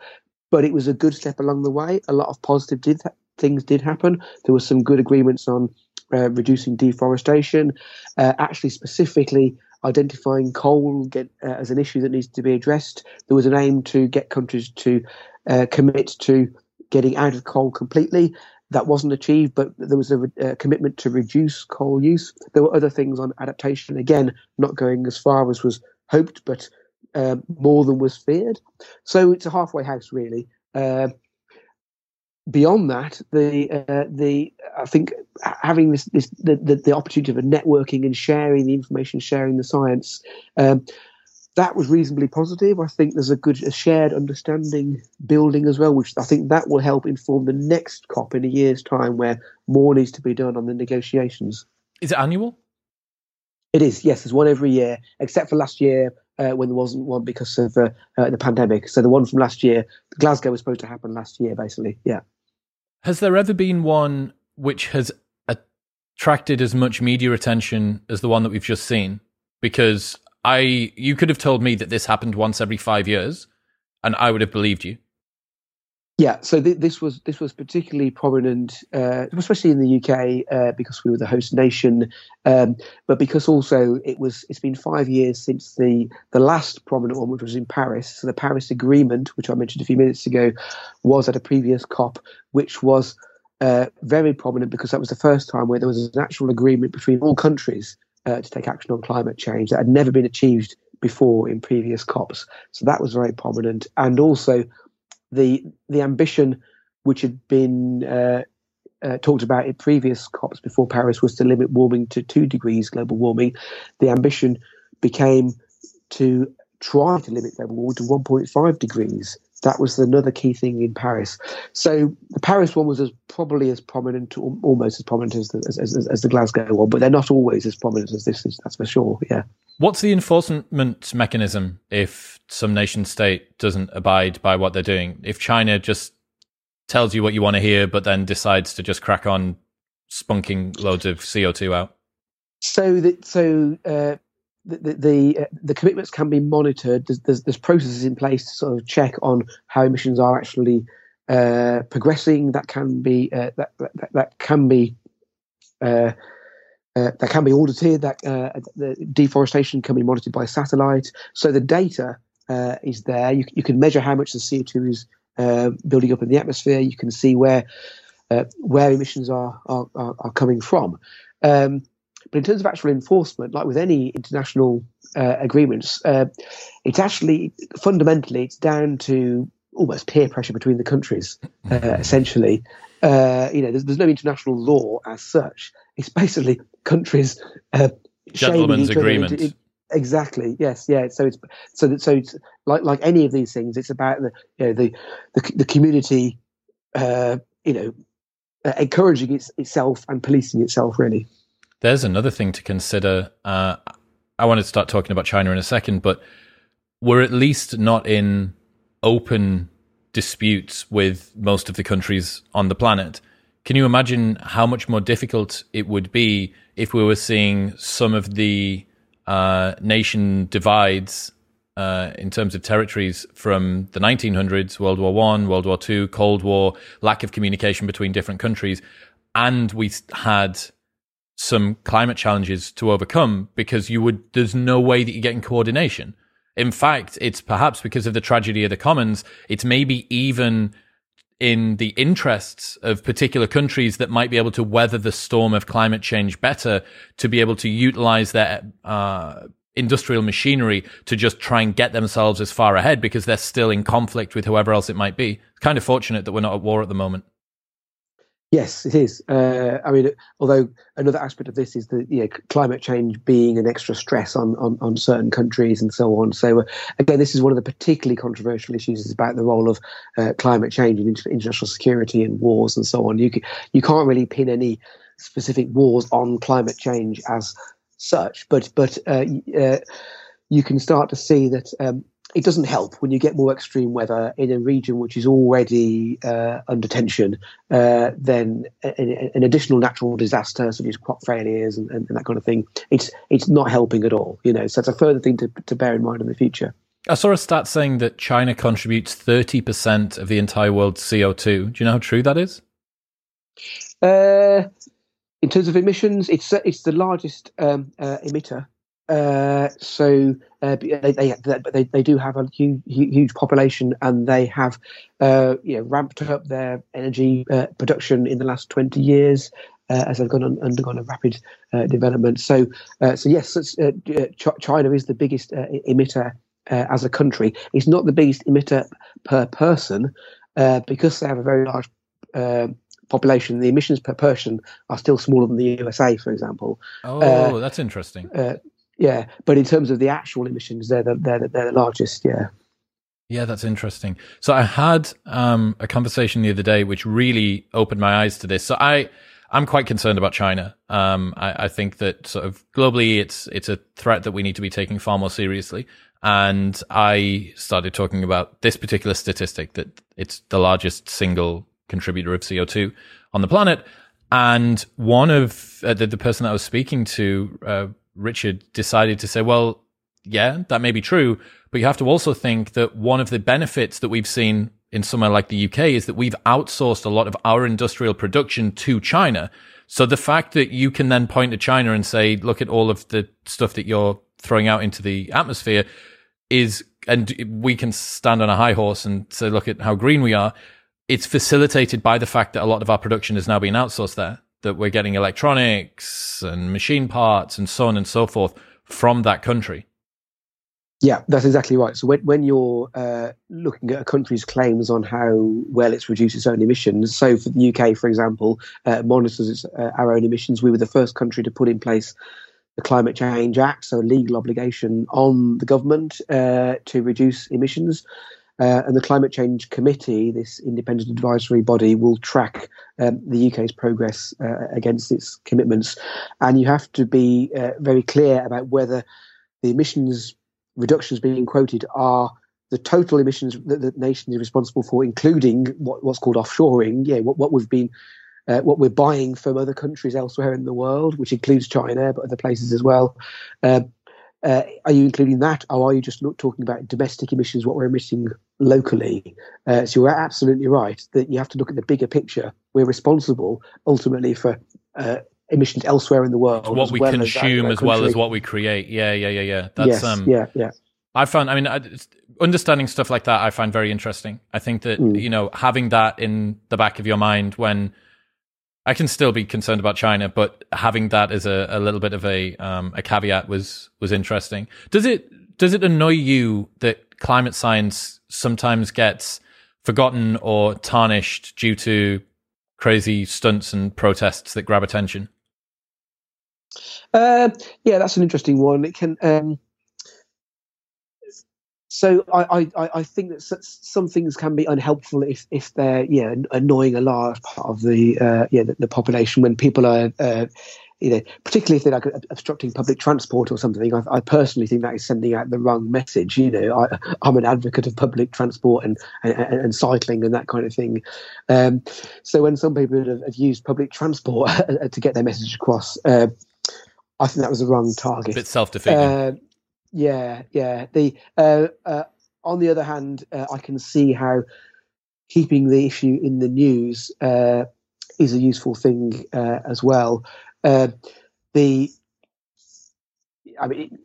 but it was a good step along the way. A lot of positive did, things did happen. There were some good agreements on uh, reducing deforestation, uh, actually specifically identifying coal get, uh, as an issue that needs to be addressed. There was an aim to get countries to uh, commit to getting out of coal completely. That wasn't achieved, but there was a, a, commitment to reduce coal use. There were other things on adaptation, again, not going as far as was hoped, but uh, more than was feared. So it's a halfway house, really. Uh, beyond that, the uh, the I think having this this the, the, the, opportunity of networking and sharing the information, sharing the science, um, that was reasonably positive. I think there's a good a shared understanding building as well, which I think that will help inform the next COP in a year's time, where more needs to be done on the negotiations. Is it annual? It is. Yes, there's one every year, except for last year uh, when there wasn't one because of uh, uh, the pandemic. So the one from last year, Glasgow was supposed to happen last year, basically. Yeah. Has there ever been one which has attracted as much media attention as the one that we've just seen? Because I, you could have told me that this happened once every five years, and I would have believed you. Yeah, so th- this was this was particularly prominent, uh, especially in the UK, uh, because we were the host nation, um, but because also it was it's been five years since the the last prominent one, which was in Paris. So the Paris Agreement, which I mentioned a few minutes ago, was at a previous COP, which was uh, very prominent because that was the first time where there was an actual agreement between all countries uh, to take action on climate change that had never been achieved before in previous COPs. So that was very prominent, and also the the ambition which had been uh, uh, talked about in previous COPs before Paris was to limit warming to two degrees global warming. The ambition became to try to limit global warming to 1.5 degrees. That was another key thing in Paris. So the Paris one was as probably as prominent, or almost as prominent as the, as, as, as the Glasgow one, but they're not always as prominent as this is. That's for sure. Yeah. What's the enforcement mechanism if some nation state doesn't abide by what they're doing? If China just tells you what you want to hear, but then decides to just crack on spunking loads of CO two out? So that so uh, the the, uh, the commitments can be monitored. There's, there's, there's processes in place to sort of check on how emissions are actually uh, progressing. That can be uh, that, that, that can be uh, uh, that can be audited. That uh, the deforestation can be monitored by satellite. So the data is there. You, you can measure how much the CO two is building up in the atmosphere. You can see where where emissions are are, are, are coming from. Um, but in terms of actual enforcement, like with any international uh, agreements, uh, it's actually fundamentally it's down to almost peer pressure between the countries. Uh, essentially, uh, you know, there's, there's, no international law as such. It's basically countries uh, gentlemen's agreement. Into, exactly. Yes. Yeah. So it's so that so it's like like any of these things. It's about the you know the the, the community. Uh, you know, encouraging its, itself and policing itself. Really. There's another thing to consider. Uh, I want to start talking about China in a second, but we're at least not in open disputes with most of the countries on the planet. Can you imagine how much more difficult it would be if we were seeing some of the uh, nation divides uh, in terms of territories from the 1900s, World War One, World War Two, Cold War, lack of communication between different countries, and we had some climate challenges to overcome because you would there's no way that you're getting coordination. In fact, it's perhaps because of the tragedy of the commons, it's maybe even in the interests of particular countries that might be able to weather the storm of climate change better to be able to utilize their uh, industrial machinery to just try and get themselves as far ahead because they're still in conflict with whoever else it might be. It's kind of fortunate that we're not at war at the moment. Yes, it is. Uh, I mean, although another aspect of this is the you know, climate change being an extra stress on, on, on certain countries and so on. So uh, again, this is one of the particularly controversial issues is about the role of uh, climate change in international security and wars and so on. You can, you can't really pin any specific wars on climate change as such, but but uh, uh, you can start to see that um, it doesn't help when you get more extreme weather in a region which is already uh, under tension. Uh, then an additional natural disaster, such as crop failures and, and, and, that kind of thing, it's it's not helping at all. You know, so it's a further thing to, to bear in mind in the future. I saw a stat saying that China contributes thirty percent of the entire world's CO two. Do you know how true that is? Uh, in terms of emissions, it's it's the largest um, uh, emitter uh, so uh, they, they, they, they do have a huge, huge population and they have uh, you know, ramped up their energy uh, production in the last 20 years uh, as they've gone on, undergone a rapid development. So, so yes, China is the biggest emitter as a country. It's not the biggest emitter per person because they have a very large population, the emissions per person are still smaller than the USA, for example. Oh, uh, that's interesting. Uh, yeah, but in terms of the actual emissions, they're the, they're the, they're the largest. Yeah. Yeah, that's interesting. So I had um, a conversation the other day which really opened my eyes to this. So I I'm quite concerned about China. Um, I, I, think that sort of globally, it's it's a threat that we need to be taking far more seriously. And I started talking about this particular statistic that it's the largest single contributor of CO2 on the planet. And one of uh, the, the person that I was speaking to uh, Richard decided to say, well, yeah, that may be true, but you have to also think that one of the benefits that we've seen in somewhere like the UK is that we've outsourced a lot of our industrial production to China. So the fact that you can then point to China and say, look at all of the stuff that you're throwing out into the atmosphere is, and we can stand on a high horse and say, look at how green we are. It's facilitated by the fact that a lot of our production is now being outsourced there that we're getting electronics and machine parts and so on and so forth from that country. Yeah, that's exactly right. So when, when you're uh, looking at a country's claims on how well it's reduced its own emissions, so for the UK, for example, uh, monitors its, uh, our own emissions. We were the first country to put in place the Climate Change Act, so a legal obligation on the government uh, to reduce emissions. Uh, and the Climate Change Committee, this independent advisory body, will track um, the UK's progress uh, against its commitments. And you have to be uh, very clear about whether the emissions reductions being quoted are the total emissions that the nation is responsible for, including what, what's called offshoring, yeah, what, what we've been uh, what we're buying from other countries elsewhere in the world, which includes China, but other places as well. Uh, uh, are you including that, or are you just not talking about domestic emissions, what we're emitting locally? Uh, so you're absolutely right that you have to look at the bigger picture. We're responsible ultimately for uh, emissions elsewhere in the world. what we well consume as, as well as what we create. Yeah, yeah, yeah, yeah. That's yes, um, yeah, yeah. I found. I mean, I, understanding stuff like that, I find very interesting. I think that mm. you know having that in the back of your mind when I can still be concerned about China, but having that as a, a little bit of a um, a caveat was was interesting. Does it does it annoy you that climate science sometimes gets forgotten or tarnished due to crazy stunts and protests that grab attention? Uh, yeah, that's an interesting one. It can. Um, so I, I, I think that some things can be unhelpful if, if they're yeah annoying a large part of the uh, yeah the, the, population when people are uh, you know particularly if they're like obstructing public transport or something. I, I, personally think that is sending out the wrong message. You know, I, am an advocate of public transport and, and, and cycling and that kind of thing. Um, so when some people have, have used public transport to get their message across. Uh, I think that was the wrong target. A bit self-defeating. Uh, yeah, yeah. The uh, uh, on the other hand, uh, I can see how keeping the issue in the news uh, is a useful thing uh, as well. Uh, the, I mean.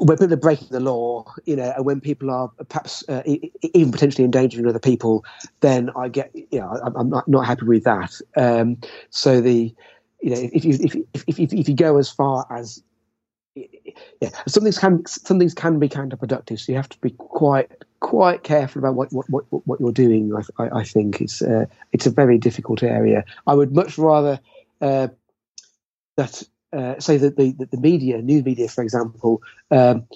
when people are breaking the law, you know, and when people are perhaps uh, even potentially endangering other people, then I get, you know, I'm, not, not happy with that. Um, so the, you know, if you if, if if if you go as far as yeah, some things can some things can be counterproductive. So you have to be quite quite careful about what what what, what you're doing. I, I, I think it's uh, it's a very difficult area. I would much rather uh, that uh, say that the, the media, news media, for example, um,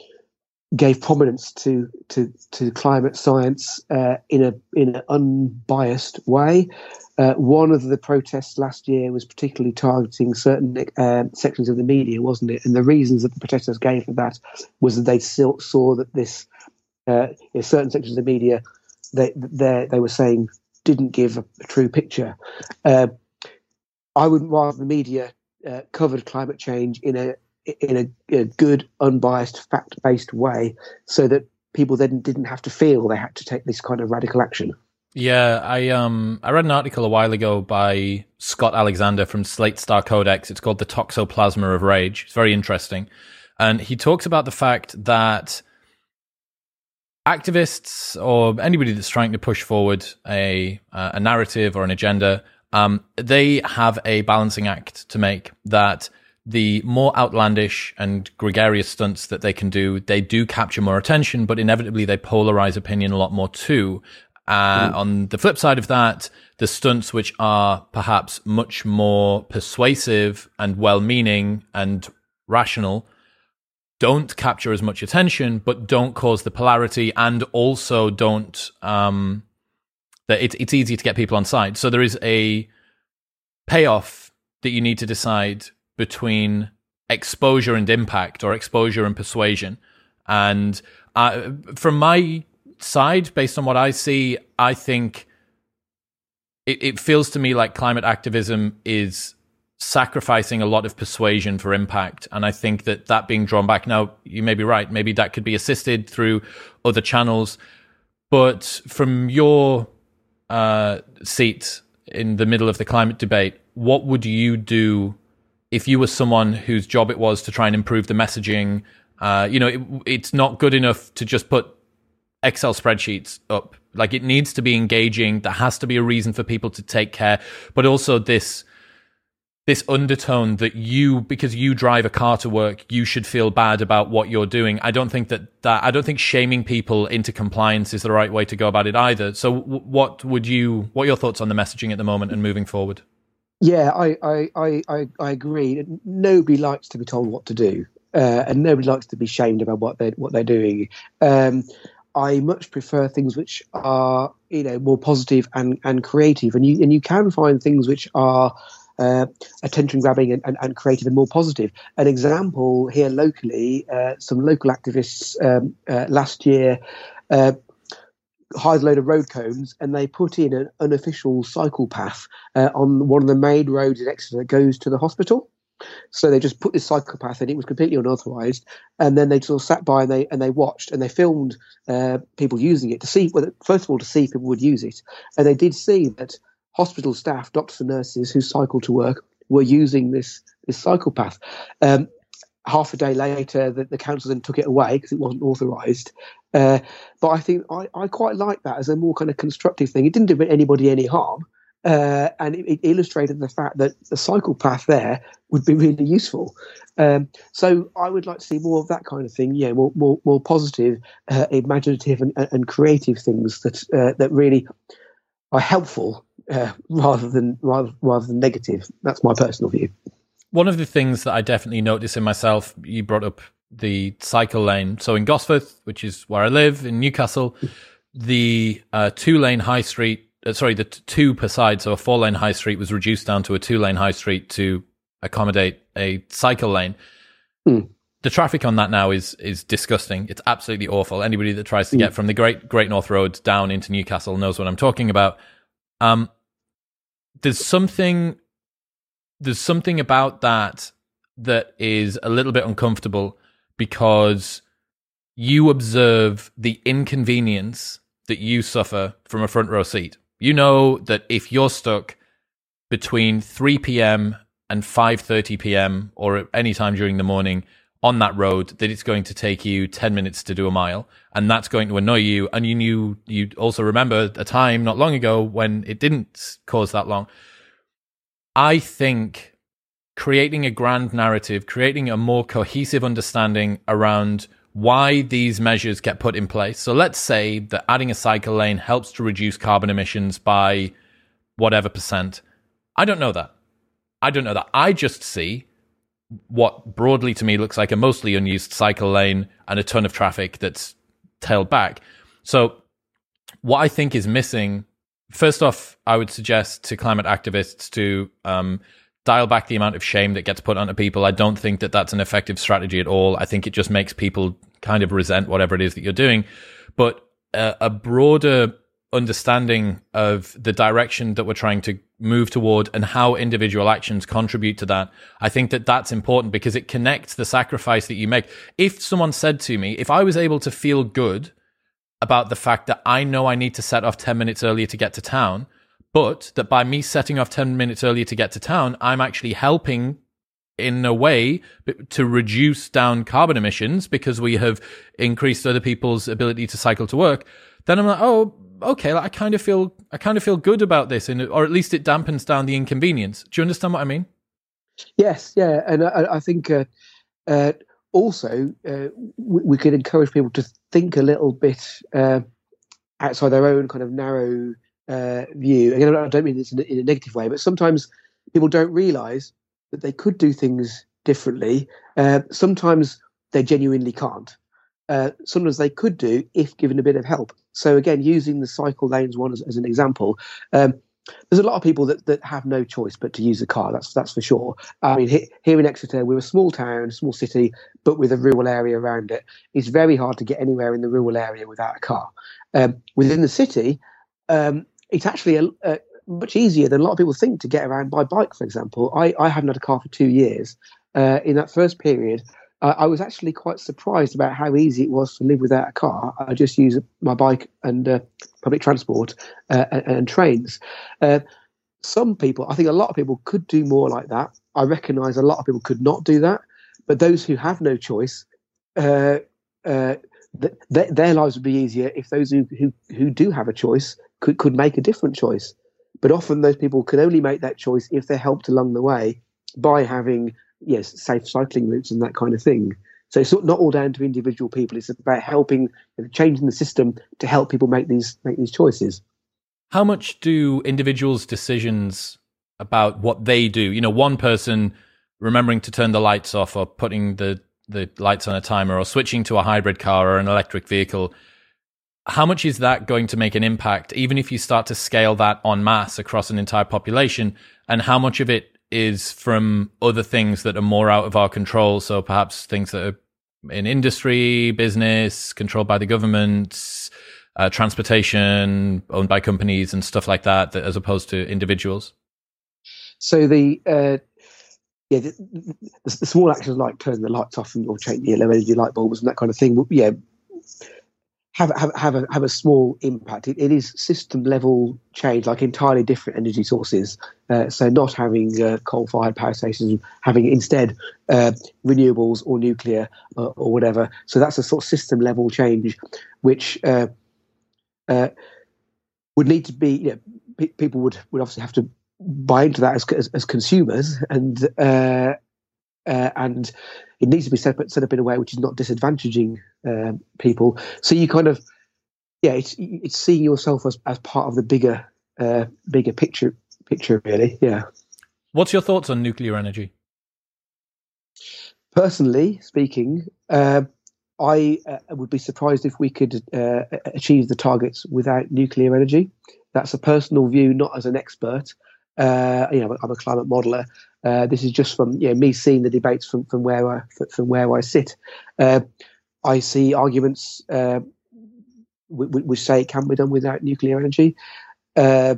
gave prominence to to to climate science uh, in a in an unbiased way. Uh, one of the protests last year was particularly targeting certain uh, sections of the media, wasn't it? And the reasons that the protesters gave for that was that they still saw that this uh, in certain sections of the media they they they were saying didn't give a, a true picture. Uh, I would rather the media uh, covered climate change in a in a, a good, unbiased, fact based way so that people then didn't have to feel they had to take this kind of radical action. Yeah, I um I read an article a while ago by Scott Alexander from Slate Star Codex. It's called The Toxoplasma of Rage. It's very interesting. And he talks about the fact that activists or anybody that's trying to push forward a uh, a narrative or an agenda, um, they have a balancing act to make that the more outlandish and gregarious stunts that they can do, they do capture more attention, but inevitably they polarize opinion a lot more too. Uh, mm. On the flip side of that, the stunts which are perhaps much more persuasive and well meaning and rational don't capture as much attention, but don't cause the polarity and also don't, um, that it, it's easy to get people on side. So there is a payoff that you need to decide between exposure and impact or exposure and persuasion. And uh, from my side, based on what I see, I think it, it feels to me like climate activism is sacrificing a lot of persuasion for impact. And I think that that being drawn back now, you may be right. Maybe that could be assisted through other channels. But from your uh, seat in the middle of the climate debate, what would you do if you were someone whose job it was to try and improve the messaging, uh, you know, it, it's not good enough to just put Excel spreadsheets up. Like it needs to be engaging. There has to be a reason for people to take care, but also this this undertone that you because you drive a car to work you should feel bad about what you're doing i don't think that that i don't think shaming people into compliance is the right way to go about it either so what would you what are your thoughts on the messaging at the moment and moving forward yeah, I, I, I, I agree. Nobody likes to be told what to do, uh, and nobody likes to be shamed about what they're what they're doing. Um, I much prefer things which are you know more positive and, and creative, and you and you can find things which are uh, attention grabbing and, and, and, creative and more positive. An example here locally, uh, some local activists um, uh, last year uh, hired a load of road cones and they put in an unofficial cycle path uh, on one of the main roads in Exeter that goes to the hospital. So they just put this cycle path in. It was completely unauthorized, and then they sort of sat by and they and they watched and they filmed uh, people using it to see. Well, first of all, to see if people would use it, and they did see that hospital staff, doctors and nurses who cycle to work, were using this this cycle path. Um, half a day later, the, the council then took it away because it wasn't authorised. Uh, but I think I, I quite like that as a more kind of constructive thing. It didn't do anybody any harm. Uh, and it, it, illustrated the fact that the cycle path there would be really useful. Um, so I would like to see more of that kind of thing. Yeah, more more, more positive, uh, imaginative, and, and creative things that uh, that really are helpful uh, rather than rather, rather than negative. That's my personal view. One of the things that I definitely notice in myself, you brought up the cycle lane. So in Gosforth, which is where I live in Newcastle, the uh, two lane high street, uh, sorry, the t- two per side, so a four lane high street was reduced down to a two lane high street to accommodate a cycle lane. Mm. The traffic on that now is is disgusting. It's absolutely awful. Anybody that tries to mm. get from the Great Great North Road down into Newcastle knows what I'm talking about. Um, there's something there's something about that that is a little bit uncomfortable because you observe the inconvenience that you suffer from a front row seat. You know that if you're stuck between 3 p.m. and 5:30 p.m. or at any time during the morning on that road that it's going to take you 10 minutes to do a mile and that's going to annoy you and you knew you also remember a time not long ago when it didn't cause that long I think creating a grand narrative, creating a more cohesive understanding around why these measures get put in place. So let's say that adding a cycle lane helps to reduce carbon emissions by whatever percent. I don't know that. I don't know that. I just see what broadly to me looks like a mostly unused cycle lane and a ton of traffic that's tailed back. So what I think is missing first off, I would suggest to climate activists to um, dial back the amount of shame that gets put onto people. I don't think that that's an effective strategy at all. I think it just makes people kind of resent whatever it is that you're doing. But uh, a broader understanding of the direction that we're trying to move toward and how individual actions contribute to that. I think that that's important because it connects the sacrifice that you make. If someone said to me, if I was able to feel good about the fact that I know I need to set off 10 minutes earlier to get to town, but that by me setting off 10 minutes earlier to get to town, I'm actually helping in a way to reduce down carbon emissions because we have increased other people's ability to cycle to work, then I'm like, oh, okay, like I kind of feel, I kind of feel good about this, and or at least it dampens down the inconvenience. Do you understand what I mean? Yes, yeah, and I, I think uh, uh, also, uh, we, we, could encourage people to think a little bit uh, outside their own kind of narrow uh, view. Again, I don't mean this in a, in a negative way, but sometimes people don't realise that they could do things differently. Uh, sometimes they genuinely can't. Sometimes they could do if given a bit of help. So again, using the cycle lanes one as, as an example, um, there's a lot of people that, that have no choice but to use a car. That's that's for sure. I mean, here in Exeter, we're a small town, small city, but with a rural area around it. It's very hard to get anywhere in the rural area without a car. Um, within the city, um, it's actually a, a, much easier than a lot of people think to get around by bike. For example, I, I haven't had a car for two years. Uh, in that first period, uh, I was actually quite surprised about how easy it was to live without a car. I just use my bike and uh, public transport uh, and, and, trains. Uh, some people, I think a lot of people could do more like that. I recognise a lot of people could not do that, but those who have no choice, uh, uh, th- th- their lives would be easier if those who, who, who do have a choice could, could make a different choice. But often those people can only make that choice if they're helped along the way by having yes, safe cycling routes and that kind of thing. So it's not all down to individual people. It's about helping, changing the system to help people make these make these choices. How much do individuals' decisions about what they do? You know, one person remembering to turn the lights off or putting the the lights on a timer or switching to a hybrid car or an electric vehicle. How much is that going to make an impact, even if you start to scale that en masse across an entire population? And how much of it is from other things that are more out of our control. So perhaps things that are in industry, business, controlled by the government, uh, transportation owned by companies and stuff like that, that as opposed to individuals. So the uh, yeah, the, the, the, small actions like turning the lights off and or changing the energy light bulbs and that kind of thing. Yeah, have have have a have a small impact. It, it is system level change, like entirely different energy sources. Uh, so not having uh, coal fired power stations, having instead uh, renewables or nuclear uh, or whatever. So that's a sort of system level change, which uh, uh, would need to be. You know, pe- people would would obviously have to buy into that as as, as consumers and. And it needs to be set up, set up in a way which is not disadvantaging um, people. So you kind of, yeah, it's it's seeing yourself as, as part of the bigger uh, bigger picture picture really. Yeah. What's your thoughts on nuclear energy? Personally speaking, uh, I uh, would be surprised if we could uh, achieve the targets without nuclear energy. That's a personal view, not as an expert. Uh, you know, I'm a climate modeler. Uh, this is just from you know, me seeing the debates from, from where I from where I sit. Uh, I see arguments uh, which, which, say it can be done without nuclear energy. Uh,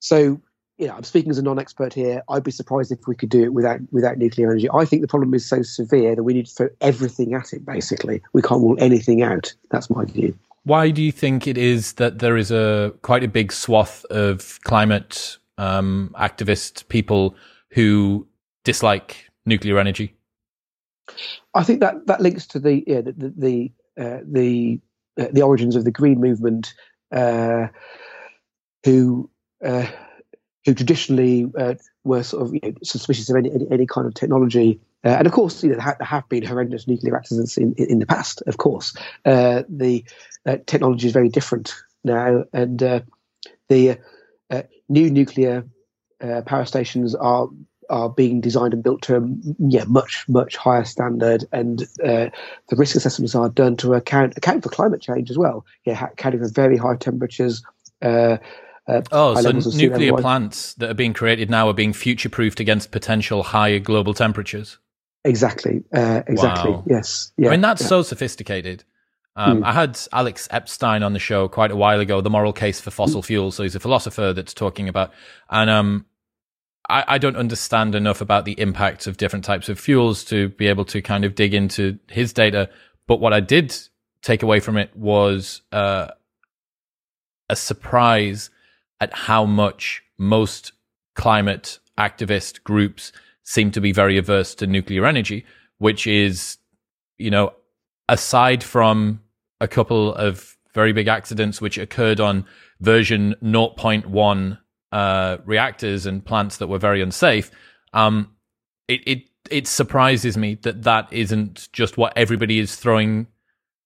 so, you know, I'm speaking as a non-expert here. I'd be surprised if we could do it without without nuclear energy. I think the problem is so severe that we need to throw everything at it. Basically, we can't rule anything out. That's my view. Why do you think it is that there is a quite a big swath of climate um, activist people who dislike nuclear energy? I think that that links to the yeah, the the uh, the, uh, the origins of the green movement, uh, who uh, who traditionally uh, were sort of you know, suspicious of any, any, any kind of technology. Uh, and of course, you know, there have been horrendous nuclear accidents in, in, in the past. Of course, the technology is very different now, and the new nuclear power stations are are being designed and built to a yeah much much higher standard, and uh, the risk assessments are done to account account for climate change as well. Yeah, accounting for very high temperatures. Uh, uh, oh, so nuclear plants that are being created now are being future proofed against potential higher global temperatures. Exactly. Uh, exactly. Wow. Yes. Yeah, I mean, that's yeah. so sophisticated. Um, mm. I had Alex Epstein on the show quite a while ago, the moral case for fossil mm. fuels. So he's a philosopher that's talking about, and um, I, I don't understand enough about the impacts of different types of fuels to be able to kind of dig into his data. But what I did take away from it was uh, a surprise at how much most climate activist groups seem to be very averse to nuclear energy, which is, you know, aside from a couple of very big accidents which occurred on version 0.1 uh, reactors and plants that were very unsafe, um, it, it it surprises me that that isn't just what everybody is throwing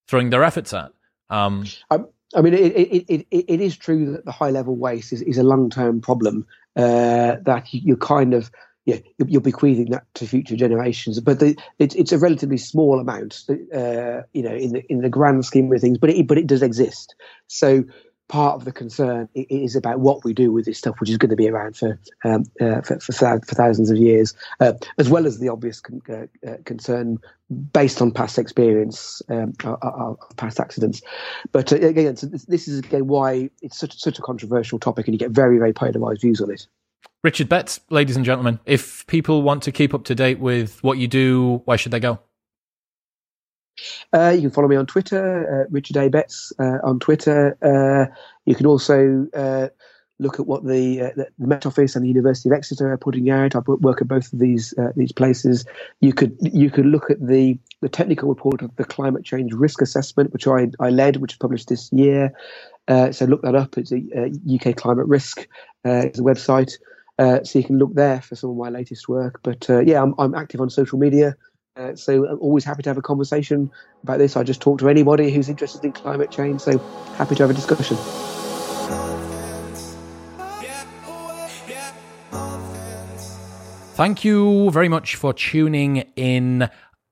throwing their efforts at. Um, I, I, mean, it, it, it, it is true that the high level waste is, is a long term problem uh, that you, are kind of yeah you're bequeathing that to future generations, but the, it, it's a relatively small amount, uh, you know, in the in the grand scheme of things. But it but it does exist. So part of the concern is about what we do with this stuff, which is going to be around for um, uh, for, for, for, thousands of years, uh, as well as the obvious con- uh, uh concern based on past experience um, of past accidents. But uh, again, so this, this, is again why it's such such a controversial topic, and you get very very polarized views on it. Richard Betts, ladies and gentlemen, if people want to keep up to date with what you do, where should they go? Uh, you can follow me on Twitter, uh, Richard A. Betts uh, on Twitter. Uh, you can also uh, look at what the, uh, the Met Office and the University of Exeter are putting out. I work at both of these these places. You could you could look at the the technical report of the climate change risk assessment, which I, I led, which was published this year. so look that up. It's a, UK climate risk. it's a website. so you can look there for some of my latest work. But yeah, I'm, I'm active on social media. Uh, so I'm always happy to have a conversation about this. I just talk to anybody who's interested in climate change. So happy to have a discussion. Thank you very much for tuning in.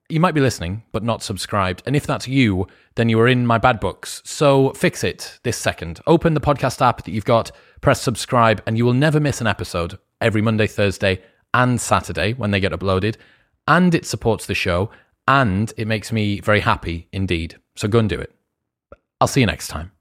You might be listening, but not subscribed. And if that's you, then you are in my bad books. So fix it this second. Open the podcast app that you've got, press subscribe, and you will never miss an episode every Monday, Thursday, and Saturday when they get uploaded and it supports the show and it makes me very happy indeed. So go and do it. I'll see you next time.